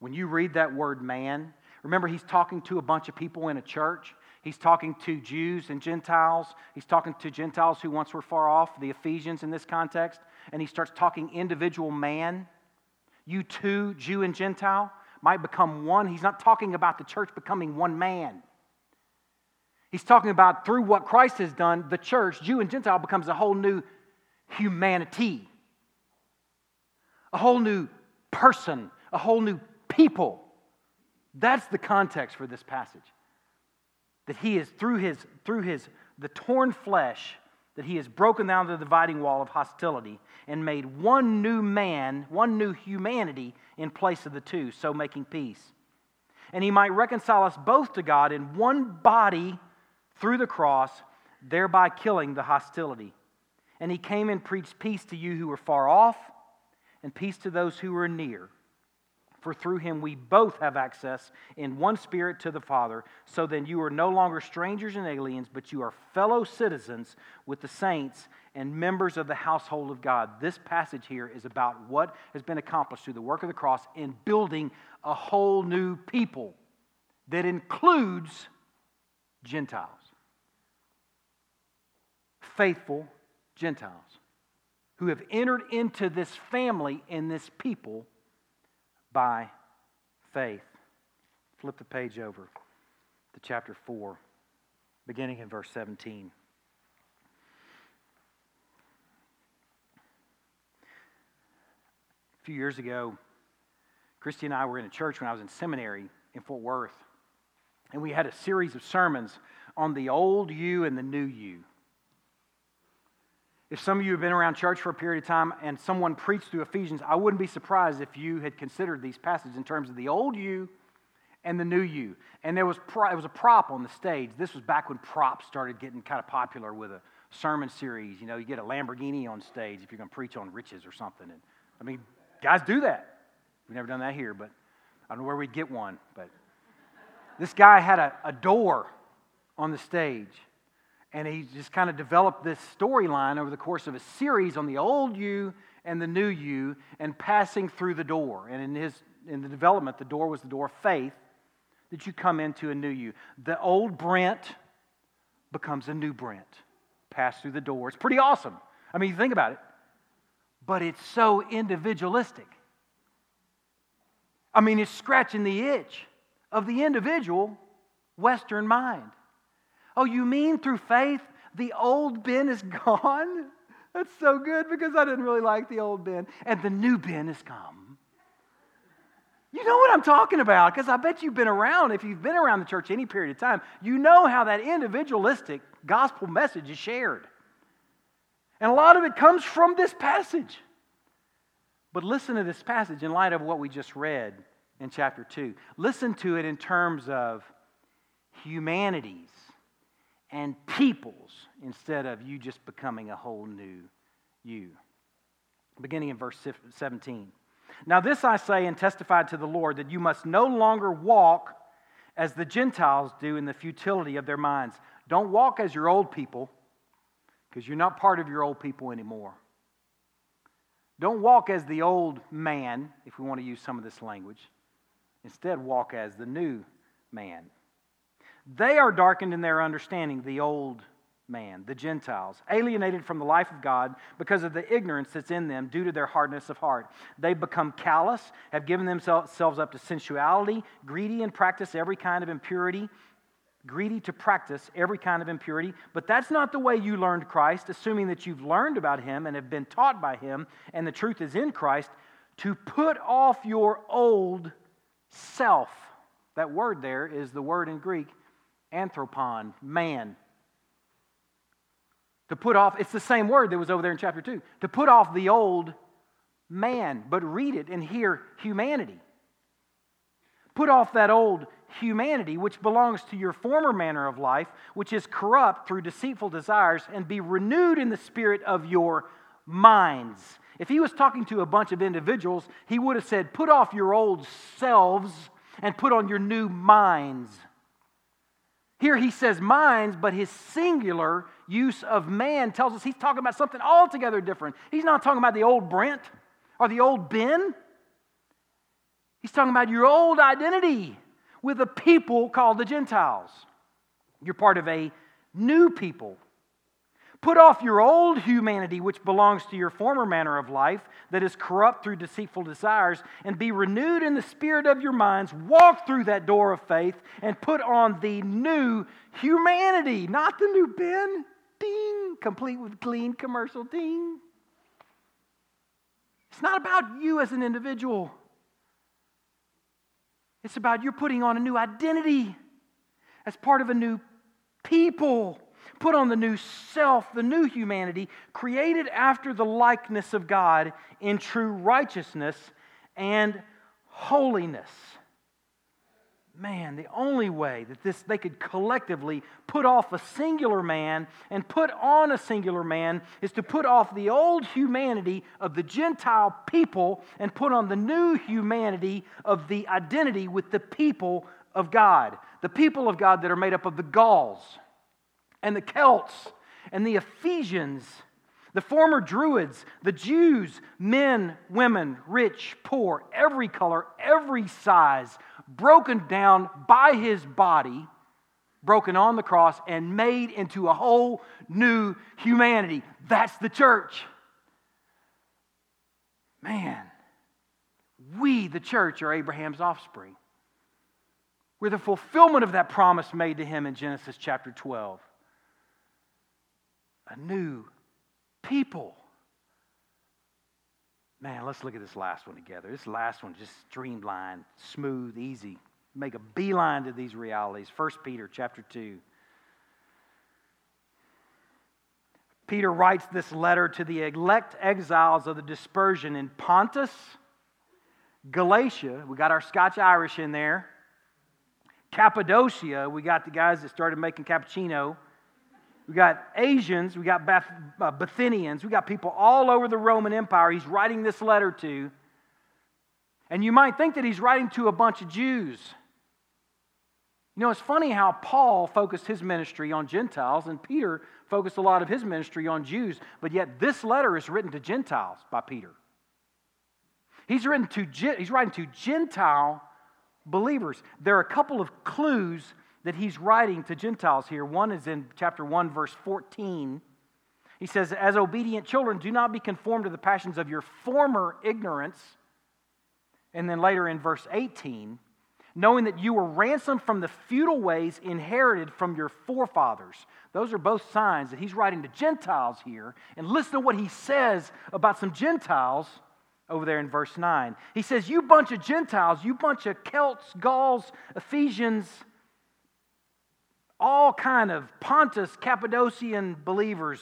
When you read that word man, remember he's talking to a bunch of people in a church. He's talking to Jews and Gentiles. He's talking to Gentiles who once were far off, the Ephesians in this context. And he starts talking individual man. You two, Jew and Gentile, might become one. He's not talking about the church becoming one man. He's talking about through what Christ has done, the church, Jew and Gentile, becomes a whole new humanity, a whole new person, a whole new people. That's the context for this passage. That he is through his, through his, the torn flesh, that he has broken down the dividing wall of hostility and made one new man, one new humanity in place of the two, so making peace. And he might reconcile us both to God in one body through the cross, thereby killing the hostility. And he came and preached peace to you who were far off, and peace to those who were near. For through him we both have access in one spirit to the Father. So then you are no longer strangers and aliens, but you are fellow citizens with the saints and members of the household of God. This passage here is about what has been accomplished through the work of the cross in building a whole new people that includes Gentiles faithful Gentiles who have entered into this family and this people by faith. Flip the page over to chapter 4, beginning in verse 17. A few years ago, Christy and I were in a church when I was in seminary in Fort Worth, and we had a series of sermons on the old you and the new you. If some of you have been around church for a period of time and someone preached through Ephesians, I wouldn't be surprised if you had considered these passages in terms of the old you and the new you. And there was, pro- it was a prop on the stage. This was back when props started getting kind of popular with a sermon series. You know, you get a Lamborghini on stage if you're going to preach on riches or something. And, I mean, guys do that. We've never done that here, but I don't know where we'd get one. But this guy had a, a door on the stage, and he just kind of developed this storyline over the course of a series on the old you and the new you and passing through the door. And in his in the development, the door was the door of faith that you come into a new you. The old Brent becomes a new Brent. Pass through the door. It's pretty awesome. I mean, you think about it. But it's so individualistic. I mean, it's scratching the itch of the individual Western mind. Oh, you mean through faith the old Ben is [laughs] gone? That's so good because I didn't really like the old Ben. And the new Ben has come. You know what I'm talking about because I bet you've been around. If you've been around the church any period of time, you know how that individualistic gospel message is shared. And a lot of it comes from this passage. But listen to this passage in light of what we just read in chapter 2. Listen to it in terms of humanities and peoples instead of you just becoming a whole new you. Beginning in verse 17. Now, this I say and testify to the Lord that you must no longer walk as the Gentiles do in the futility of their minds. Don't walk as your old people, because you're not part of your old people anymore. Don't walk as the old man, if we want to use some of this language. Instead, walk as the new man. They are darkened in their understanding, the old man, the Gentiles, alienated from the life of God because of the ignorance that's in them due to their hardness of heart. They become callous, have given themselves up to sensuality, greedy and practice every kind of impurity, greedy to practice every kind of impurity. But that's not the way you learned Christ, assuming that you've learned about him and have been taught by him, and the truth is in Christ, to put off your old self. That word there is the word in Greek, anthropon, man to put off, it's the same word that was over there in chapter 2. To put off the old man, but read it and hear humanity. Put off that old humanity which belongs to your former manner of life, which is corrupt through deceitful desires, and be renewed in the spirit of your minds. If he was talking to a bunch of individuals, he would have said, Put off your old selves and put on your new minds. Here he says minds, but his singular use of man tells us he's talking about something altogether different. He's not talking about the old Brent or the old Ben. He's talking about your old identity with a people called the Gentiles. You're part of a new people Put off your old humanity, which belongs to your former manner of life, that is corrupt through deceitful desires, and be renewed in the spirit of your minds. Walk through that door of faith and put on the new humanity, not the new Ben. Ding, complete with clean commercial ding. It's not about you as an individual, it's about you're putting on a new identity as part of a new people. Put on the new self, the new humanity, created after the likeness of God in true righteousness and holiness. Man, the only way that this they could collectively put off a singular man and put on a singular man is to put off the old humanity of the Gentile people and put on the new humanity of the identity with the people of God. The people of God that are made up of the Gauls and the Celts and the Ephesians, the former Druids, the Jews, men, women, rich, poor, every color, every size, broken down by his body, broken on the cross, and made into a whole new humanity. That's the church. Man, we, the church, are Abraham's offspring. We're the fulfillment of that promise made to him in Genesis chapter 12 a new people. Man, let's look at this last one together. This last one just streamlined, smooth, easy. Make a beeline to these realities. 1 Peter chapter 2. Peter writes this letter to the elect exiles of the dispersion in Pontus, Galatia. We got our Scotch Irish in there. Cappadocia. We got the guys that started making cappuccino. We got Asians, we got uh, Bithynians, we got people all over the Roman Empire he's writing this letter to. And you might think that he's writing to a bunch of Jews. You know, it's funny how Paul focused his ministry on Gentiles and Peter focused a lot of his ministry on Jews, but yet this letter is written to Gentiles by Peter. He's, written to, he's writing to Gentile believers. There are a couple of clues that he's writing to Gentiles here. One is in chapter 1, verse 14. He says, As obedient children, do not be conformed to the passions of your former ignorance. And then later in verse 18, knowing that you were ransomed from the futile ways inherited from your forefathers. Those are both signs that he's writing to Gentiles here. And listen to what he says about some Gentiles over there in verse 9. He says, You bunch of Gentiles, you bunch of Celts, Gauls, Ephesians, all kind of Pontus, Cappadocian believers,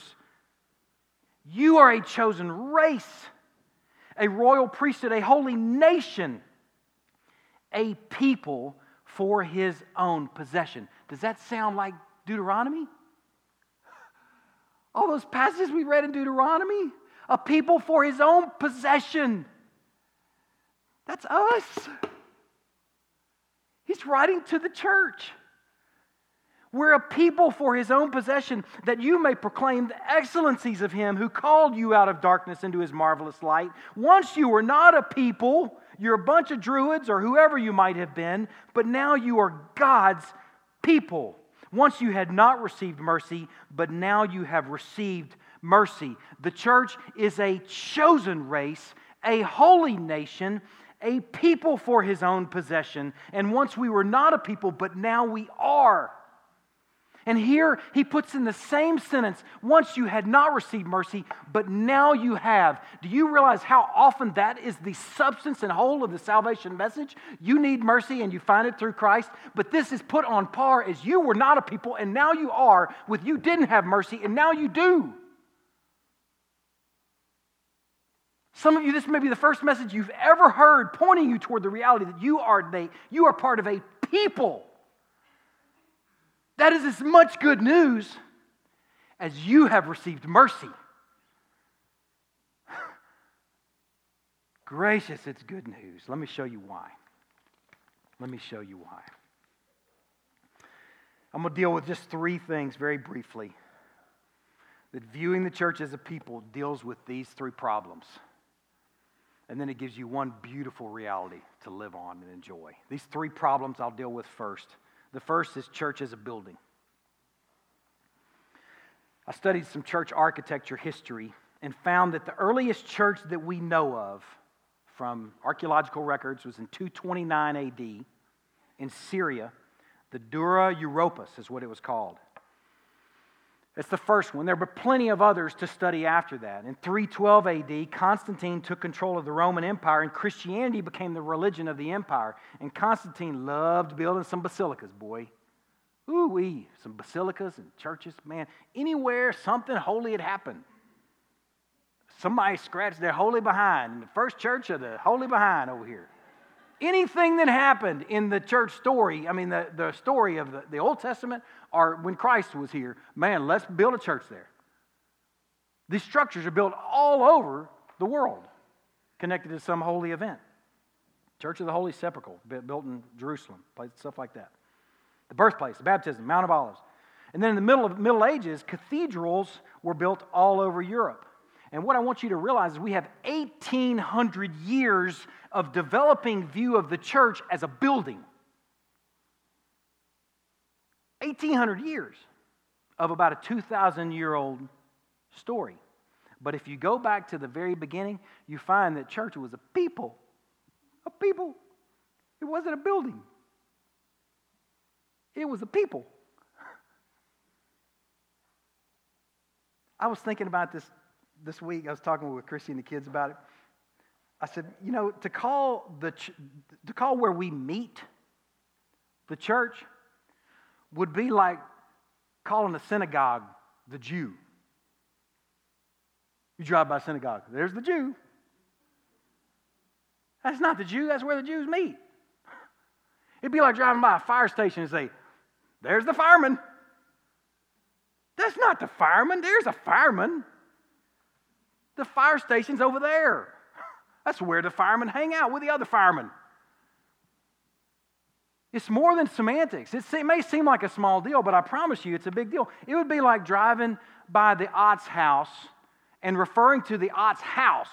you are a chosen race, a royal priesthood, a holy nation a people for his own possession. Does that sound like Deuteronomy? [laughs] All those passages we read in Deuteronomy? A people for his own possession. That's us. He's writing to the church. We're a people for his own possession, that you may proclaim the excellencies of him who called you out of darkness into his marvelous light. Once you were not a people, you're a bunch of druids or whoever you might have been, but now you are God's people. Once you had not received mercy, but now you have received mercy. The church is a chosen race, a holy nation, a people for his own possession. And once we were not a people, but now we are. And here he puts in the same sentence once you had not received mercy, but now you have. Do you realize how often that is the substance and whole of the salvation message? You need mercy and you find it through Christ, but this is put on par as you were not a people and now you are, with you didn't have mercy and now you do. Some of you, this may be the first message you've ever heard pointing you toward the reality that you are, they, you are part of a people that is as much good news as you have received mercy. Gracious, it's good news. Let me show you why. Let me show you why. I'm going to deal with just three things very briefly. That viewing the church as a people deals with these three problems. And then it gives you one beautiful reality to live on and enjoy. These three problems I'll deal with first. The first is church as a building. I studied some church architecture history and found that the earliest church that we know of from archaeological records was in 229 AD in Syria. The Dura Europos is what it was called. It's the first one. There were plenty of others to study after that. In 312 AD, Constantine took control of the Roman Empire, and Christianity became the religion of the empire. And Constantine loved building some basilicas, boy. Ooh wee, some basilicas and churches, man. Anywhere something holy had happened. Somebody scratched their holy behind in the first church of the holy behind over here. Anything that happened in the church story, I mean, the, the story of the, the Old Testament or when Christ was here, man, let's build a church there. These structures are built all over the world, connected to some holy event. Church of the Holy Sepulchre, built in Jerusalem, stuff like that. The birthplace, the baptism, Mount of Olives. And then in the middle of Middle Ages, cathedrals were built all over Europe. And what I want you to realize is we have 1,800 years of developing view of the church as a building. 1,800 years of about a 2,000 year old story. But if you go back to the very beginning, you find that church was a people. A people. It wasn't a building, it was a people. [laughs] I was thinking about this this week. I was talking with Christy and the kids about it. I said, you know, to call the ch- to call where we meet the church would be like calling a synagogue the Jew. You drive by a synagogue, there's the Jew. That's not the Jew, that's where the Jews meet. It'd be like driving by a fire station and say, There's the fireman. That's not the fireman, there's a fireman. The fire station's over there. [laughs] That's where the firemen hang out with the other firemen. It's more than semantics. it may seem like a small deal, but I promise you it's a big deal. It would be like driving by the Ott's house and referring to the Ott's house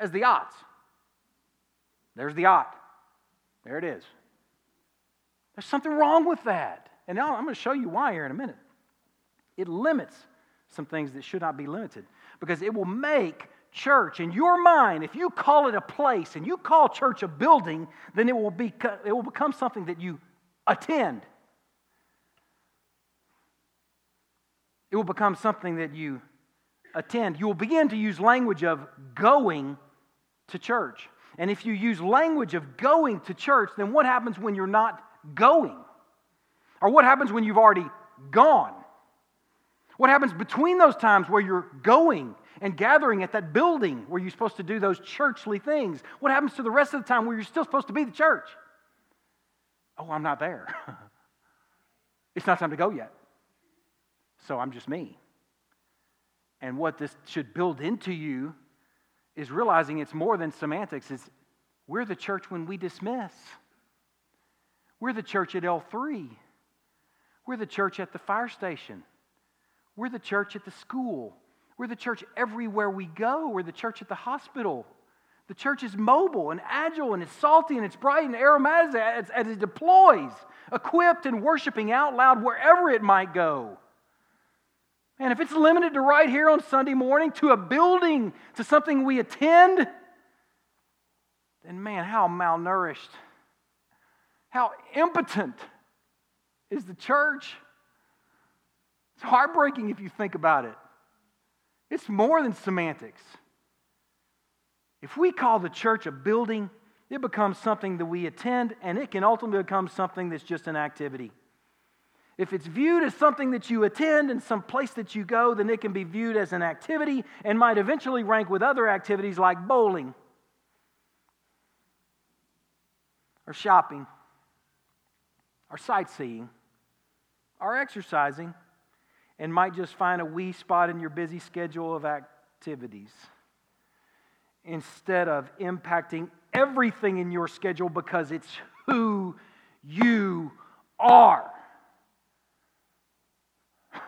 as the Ott's. There's the Ott. There it is. There's something wrong with that. And I'm going to show you why here in a minute. It limits some things that should not be limited because it will make church in your mind, if you call it a place and you call church a building, then it will, be, it will become something that you attend. It will become something that you attend. You will begin to use language of going to church. And if you use language of going to church, then what happens when you're not going? Or what happens when you've already gone? What happens between those times where you're going and gathering at that building where you're supposed to do those churchly things? What happens to the rest of the time where you're still supposed to be the church? Oh, I'm not there. [laughs] it's not time to go yet. So I'm just me. And what this should build into you is realizing it's more than semantics. It's we're the church when we dismiss. We're the church at L3. We're the church at the fire station. We're the church at the school. We're the church everywhere we go. We're the church at the hospital. The church is mobile and agile and it's salty and it's bright and aromatic as, as it deploys, equipped and worshiping out loud wherever it might go. And if it's limited to right here on Sunday morning, to a building, to something we attend, then man, how malnourished, how impotent is the church. It's heartbreaking if you think about it. It's more than semantics. If we call the church a building, it becomes something that we attend, and it can ultimately become something that's just an activity. If it's viewed as something that you attend and some place that you go, then it can be viewed as an activity and might eventually rank with other activities like bowling or shopping or sightseeing or exercising and might just find a wee spot in your busy schedule of activities instead of impacting everything in your schedule because it's who you are. [sighs]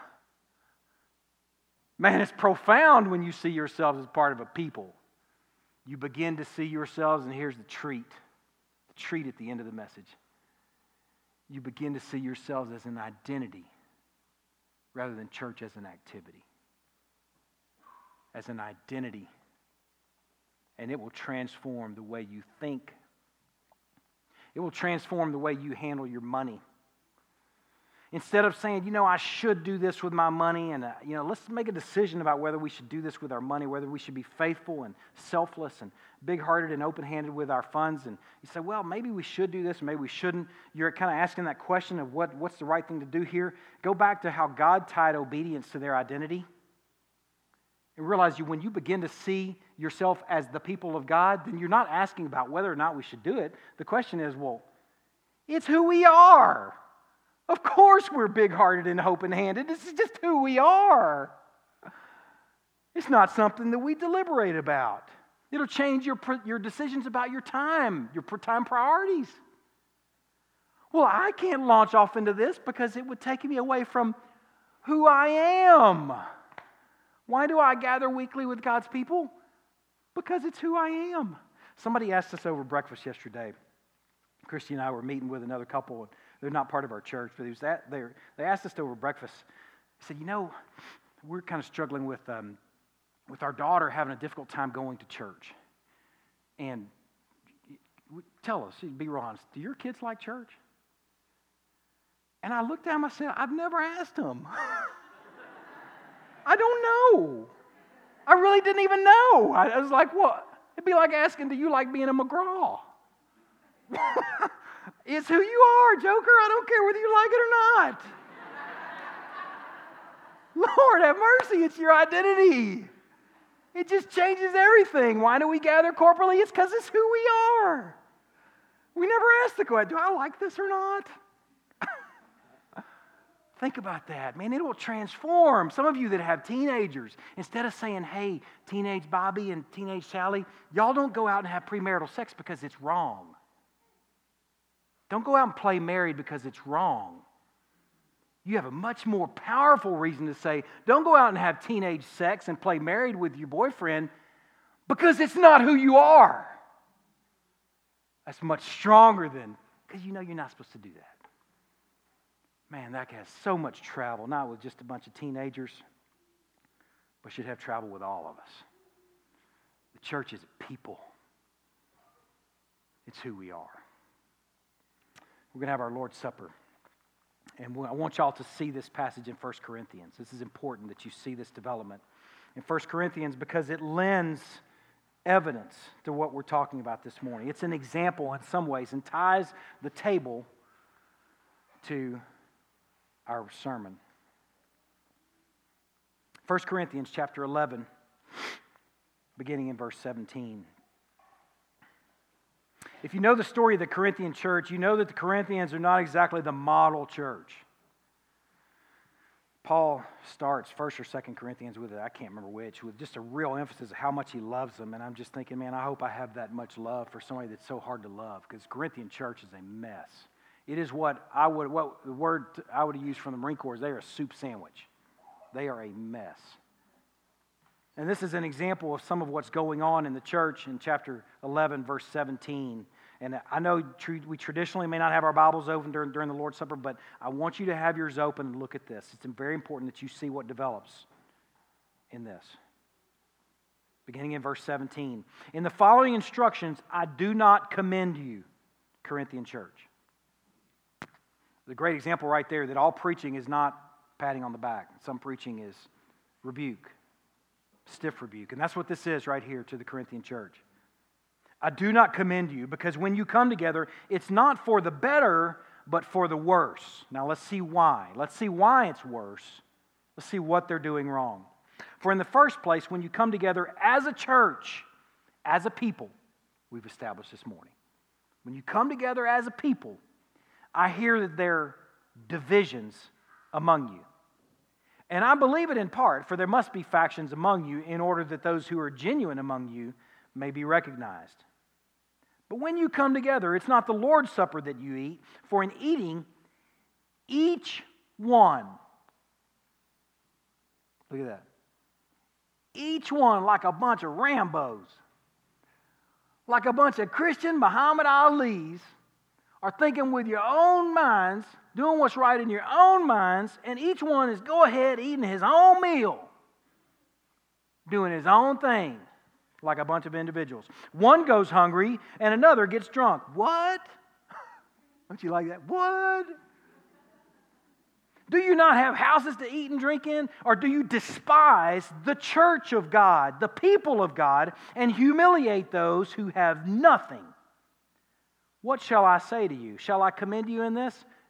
Man, it's profound when you see yourselves as part of a people. You begin to see yourselves, and here's the treat the treat at the end of the message. You begin to see yourselves as an identity rather than church as an activity, as an identity. And it will transform the way you think, it will transform the way you handle your money. Instead of saying, you know, I should do this with my money, and, uh, you know, let's make a decision about whether we should do this with our money, whether we should be faithful and selfless and big hearted and open handed with our funds. And you say, well, maybe we should do this, maybe we shouldn't. You're kind of asking that question of what, what's the right thing to do here. Go back to how God tied obedience to their identity. And realize you, when you begin to see yourself as the people of God, then you're not asking about whether or not we should do it. The question is, well, it's who we are. Of course, we're big hearted and open handed. This is just who we are. It's not something that we deliberate about. It'll change your, your decisions about your time, your time priorities. Well, I can't launch off into this because it would take me away from who I am. Why do I gather weekly with God's people? Because it's who I am. Somebody asked us over breakfast yesterday. Christy and I were meeting with another couple. They're not part of our church, but was that, they asked us over breakfast. They said, You know, we're kind of struggling with, um, with our daughter having a difficult time going to church. And tell us, be real honest, do your kids like church? And I looked at him, I said, I've never asked them. [laughs] I don't know. I really didn't even know. I was like, what? It'd be like asking, do you like being a McGraw? [laughs] It's who you are, Joker. I don't care whether you like it or not. [laughs] Lord, have mercy. It's your identity. It just changes everything. Why do we gather corporately? It's because it's who we are. We never ask the question, do I like this or not? [laughs] Think about that. Man, it will transform. Some of you that have teenagers, instead of saying, hey, teenage Bobby and teenage Sally, y'all don't go out and have premarital sex because it's wrong. Don't go out and play married because it's wrong. You have a much more powerful reason to say, don't go out and have teenage sex and play married with your boyfriend because it's not who you are. That's much stronger than, because you know you're not supposed to do that. Man, that guy has so much travel, not with just a bunch of teenagers, but should have travel with all of us. The church is people, it's who we are. We're going to have our Lord's Supper. And I want y'all to see this passage in 1 Corinthians. This is important that you see this development in 1 Corinthians because it lends evidence to what we're talking about this morning. It's an example in some ways and ties the table to our sermon. 1 Corinthians chapter 11, beginning in verse 17. If you know the story of the Corinthian church, you know that the Corinthians are not exactly the model church. Paul starts first or second Corinthians with it, I can't remember which, with just a real emphasis of how much he loves them. And I'm just thinking, man, I hope I have that much love for somebody that's so hard to love, because Corinthian church is a mess. It is what I would, what the word I would use from the Marine Corps they are a soup sandwich. They are a mess. And this is an example of some of what's going on in the church in chapter 11, verse 17. And I know we traditionally may not have our Bibles open during, the Lord's Supper, but I want you to have yours open and look at this. It's very important that you see what develops in this. Beginning in verse 17. In the following instructions, I do not commend you, Corinthian church. The great example right there that all preaching is not patting on the back. Some preaching is rebuke, stiff rebuke. And that's what this is right here to the Corinthian church. I do not commend you because when you come together, it's not for the better, but for the worse. Now let's see why. Let's see why it's worse. Let's see what they're doing wrong. For in the first place, when you come together as a church, as a people, we've established this morning. When you come together as a people, I hear that there are divisions among you. And I believe it in part, for there must be factions among you in order that those who are genuine among you may be recognized. But when you come together, it's not the Lord's Supper that you eat, for in eating, each one, look at that, each one like a bunch of Rambos, like a bunch of Christian Muhammad Ali's are thinking with your own minds, doing what's right in your own minds, and each one is go ahead eating his own meal, doing his own thing, like a bunch of individuals. One goes hungry and another gets drunk. What? [laughs] Don't you like that? What? Do you not have houses to eat and drink in? Or do you despise the church of God, the people of God, and humiliate those who have nothing? What shall I say to you? Shall I commend you in this?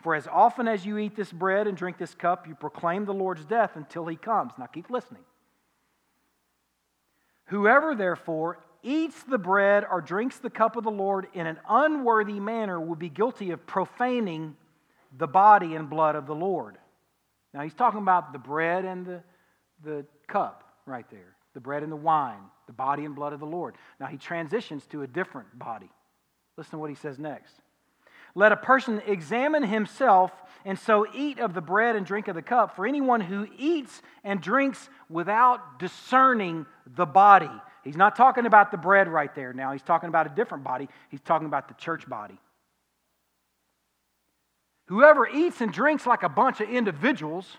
For as often as you eat this bread and drink this cup, you proclaim the Lord's death until he comes. Now keep listening. Whoever, therefore, eats the bread or drinks the cup of the Lord in an unworthy manner will be guilty of profaning the body and blood of the Lord. Now he's talking about the bread and the, the cup right there, the bread and the wine, the body and blood of the Lord. Now he transitions to a different body. Listen to what he says next. Let a person examine himself and so eat of the bread and drink of the cup. For anyone who eats and drinks without discerning the body, he's not talking about the bread right there now. He's talking about a different body. He's talking about the church body. Whoever eats and drinks like a bunch of individuals,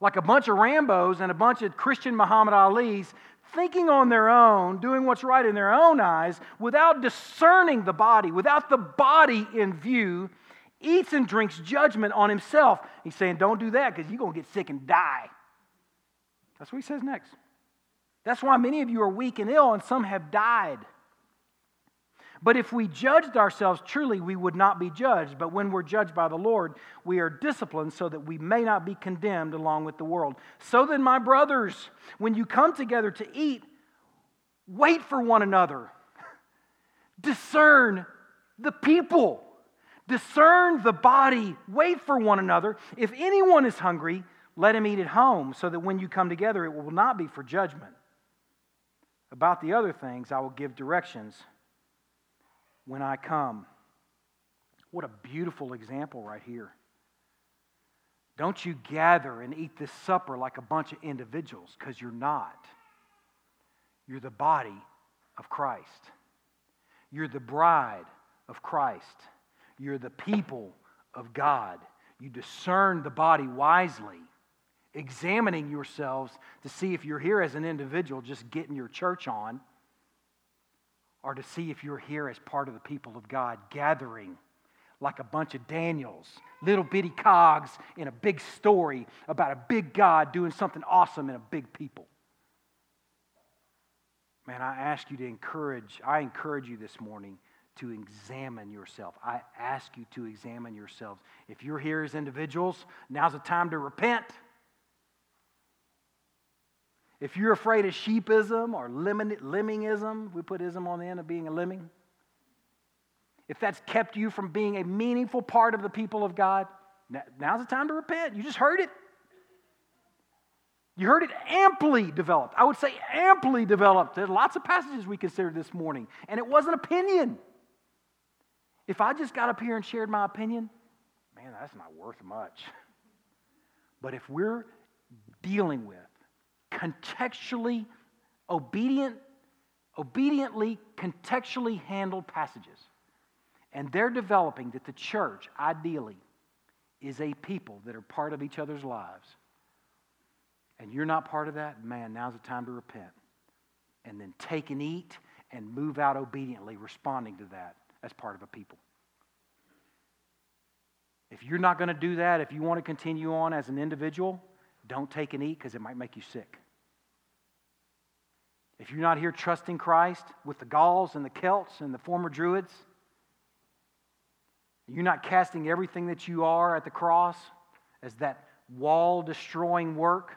like a bunch of Rambos and a bunch of Christian Muhammad Ali's, thinking on their own, doing what's right in their own eyes, without discerning the body, without the body in view, eats and drinks judgment on himself. He's saying, Don't do that because you're going to get sick and die. That's what he says next. That's why many of you are weak and ill, and some have died. But if we judged ourselves truly, we would not be judged. But when we're judged by the Lord, we are disciplined so that we may not be condemned along with the world. So then, my brothers, when you come together to eat, wait for one another. [laughs] Discern the people. Discern the body. Wait for one another. If anyone is hungry, let him eat at home, so that when you come together, it will not be for judgment. About the other things, I will give directions when I come. What a beautiful example right here. Don't you gather and eat this supper like a bunch of individuals, because you're not. You're the body of Christ. You're the bride of Christ. You're the people of God. You discern the body wisely, examining yourselves to see if you're here as an individual just getting your church on or to see if you're here as part of the people of God, gathering like a bunch of Daniels, little bitty cogs in a big story about a big God doing something awesome in a big people. Man, I ask you to encourage, I encourage you this morning to examine yourself. I ask you to examine yourselves. If you're here as individuals, now's the time to repent. If you're afraid of sheepism or lemmingism, we put ism on the end of being a lemming. If that's kept you from being a meaningful part of the people of God, now's the time to repent. You just heard it. You heard it amply developed. I would say amply developed. There's lots of passages we considered this morning, and it wasn't opinion. If I just got up here and shared my opinion, man, that's not worth much. But if we're dealing with contextually obedient, obediently contextually handled passages. And they're developing that the church, ideally, is a people that are part of each other's lives. And you're not part of that, man, now's the time to repent. And then take and eat and move out obediently, responding to that as part of a people. If you're not going to do that, if you want to continue on as an individual, don't take and eat because it might make you sick. If you're not here trusting Christ with the Gauls and the Celts and the former Druids, you're not casting everything that you are at the cross as that wall destroying work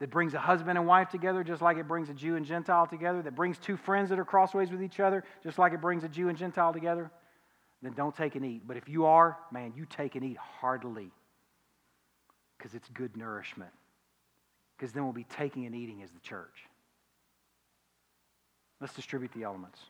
that brings a husband and wife together just like it brings a Jew and Gentile together, that brings two friends that are crossways with each other just like it brings a Jew and Gentile together, then don't take and eat. But if you are, man, you take and eat heartily because it's good nourishment. Because then we'll be taking and eating as the church. Let's distribute the elements.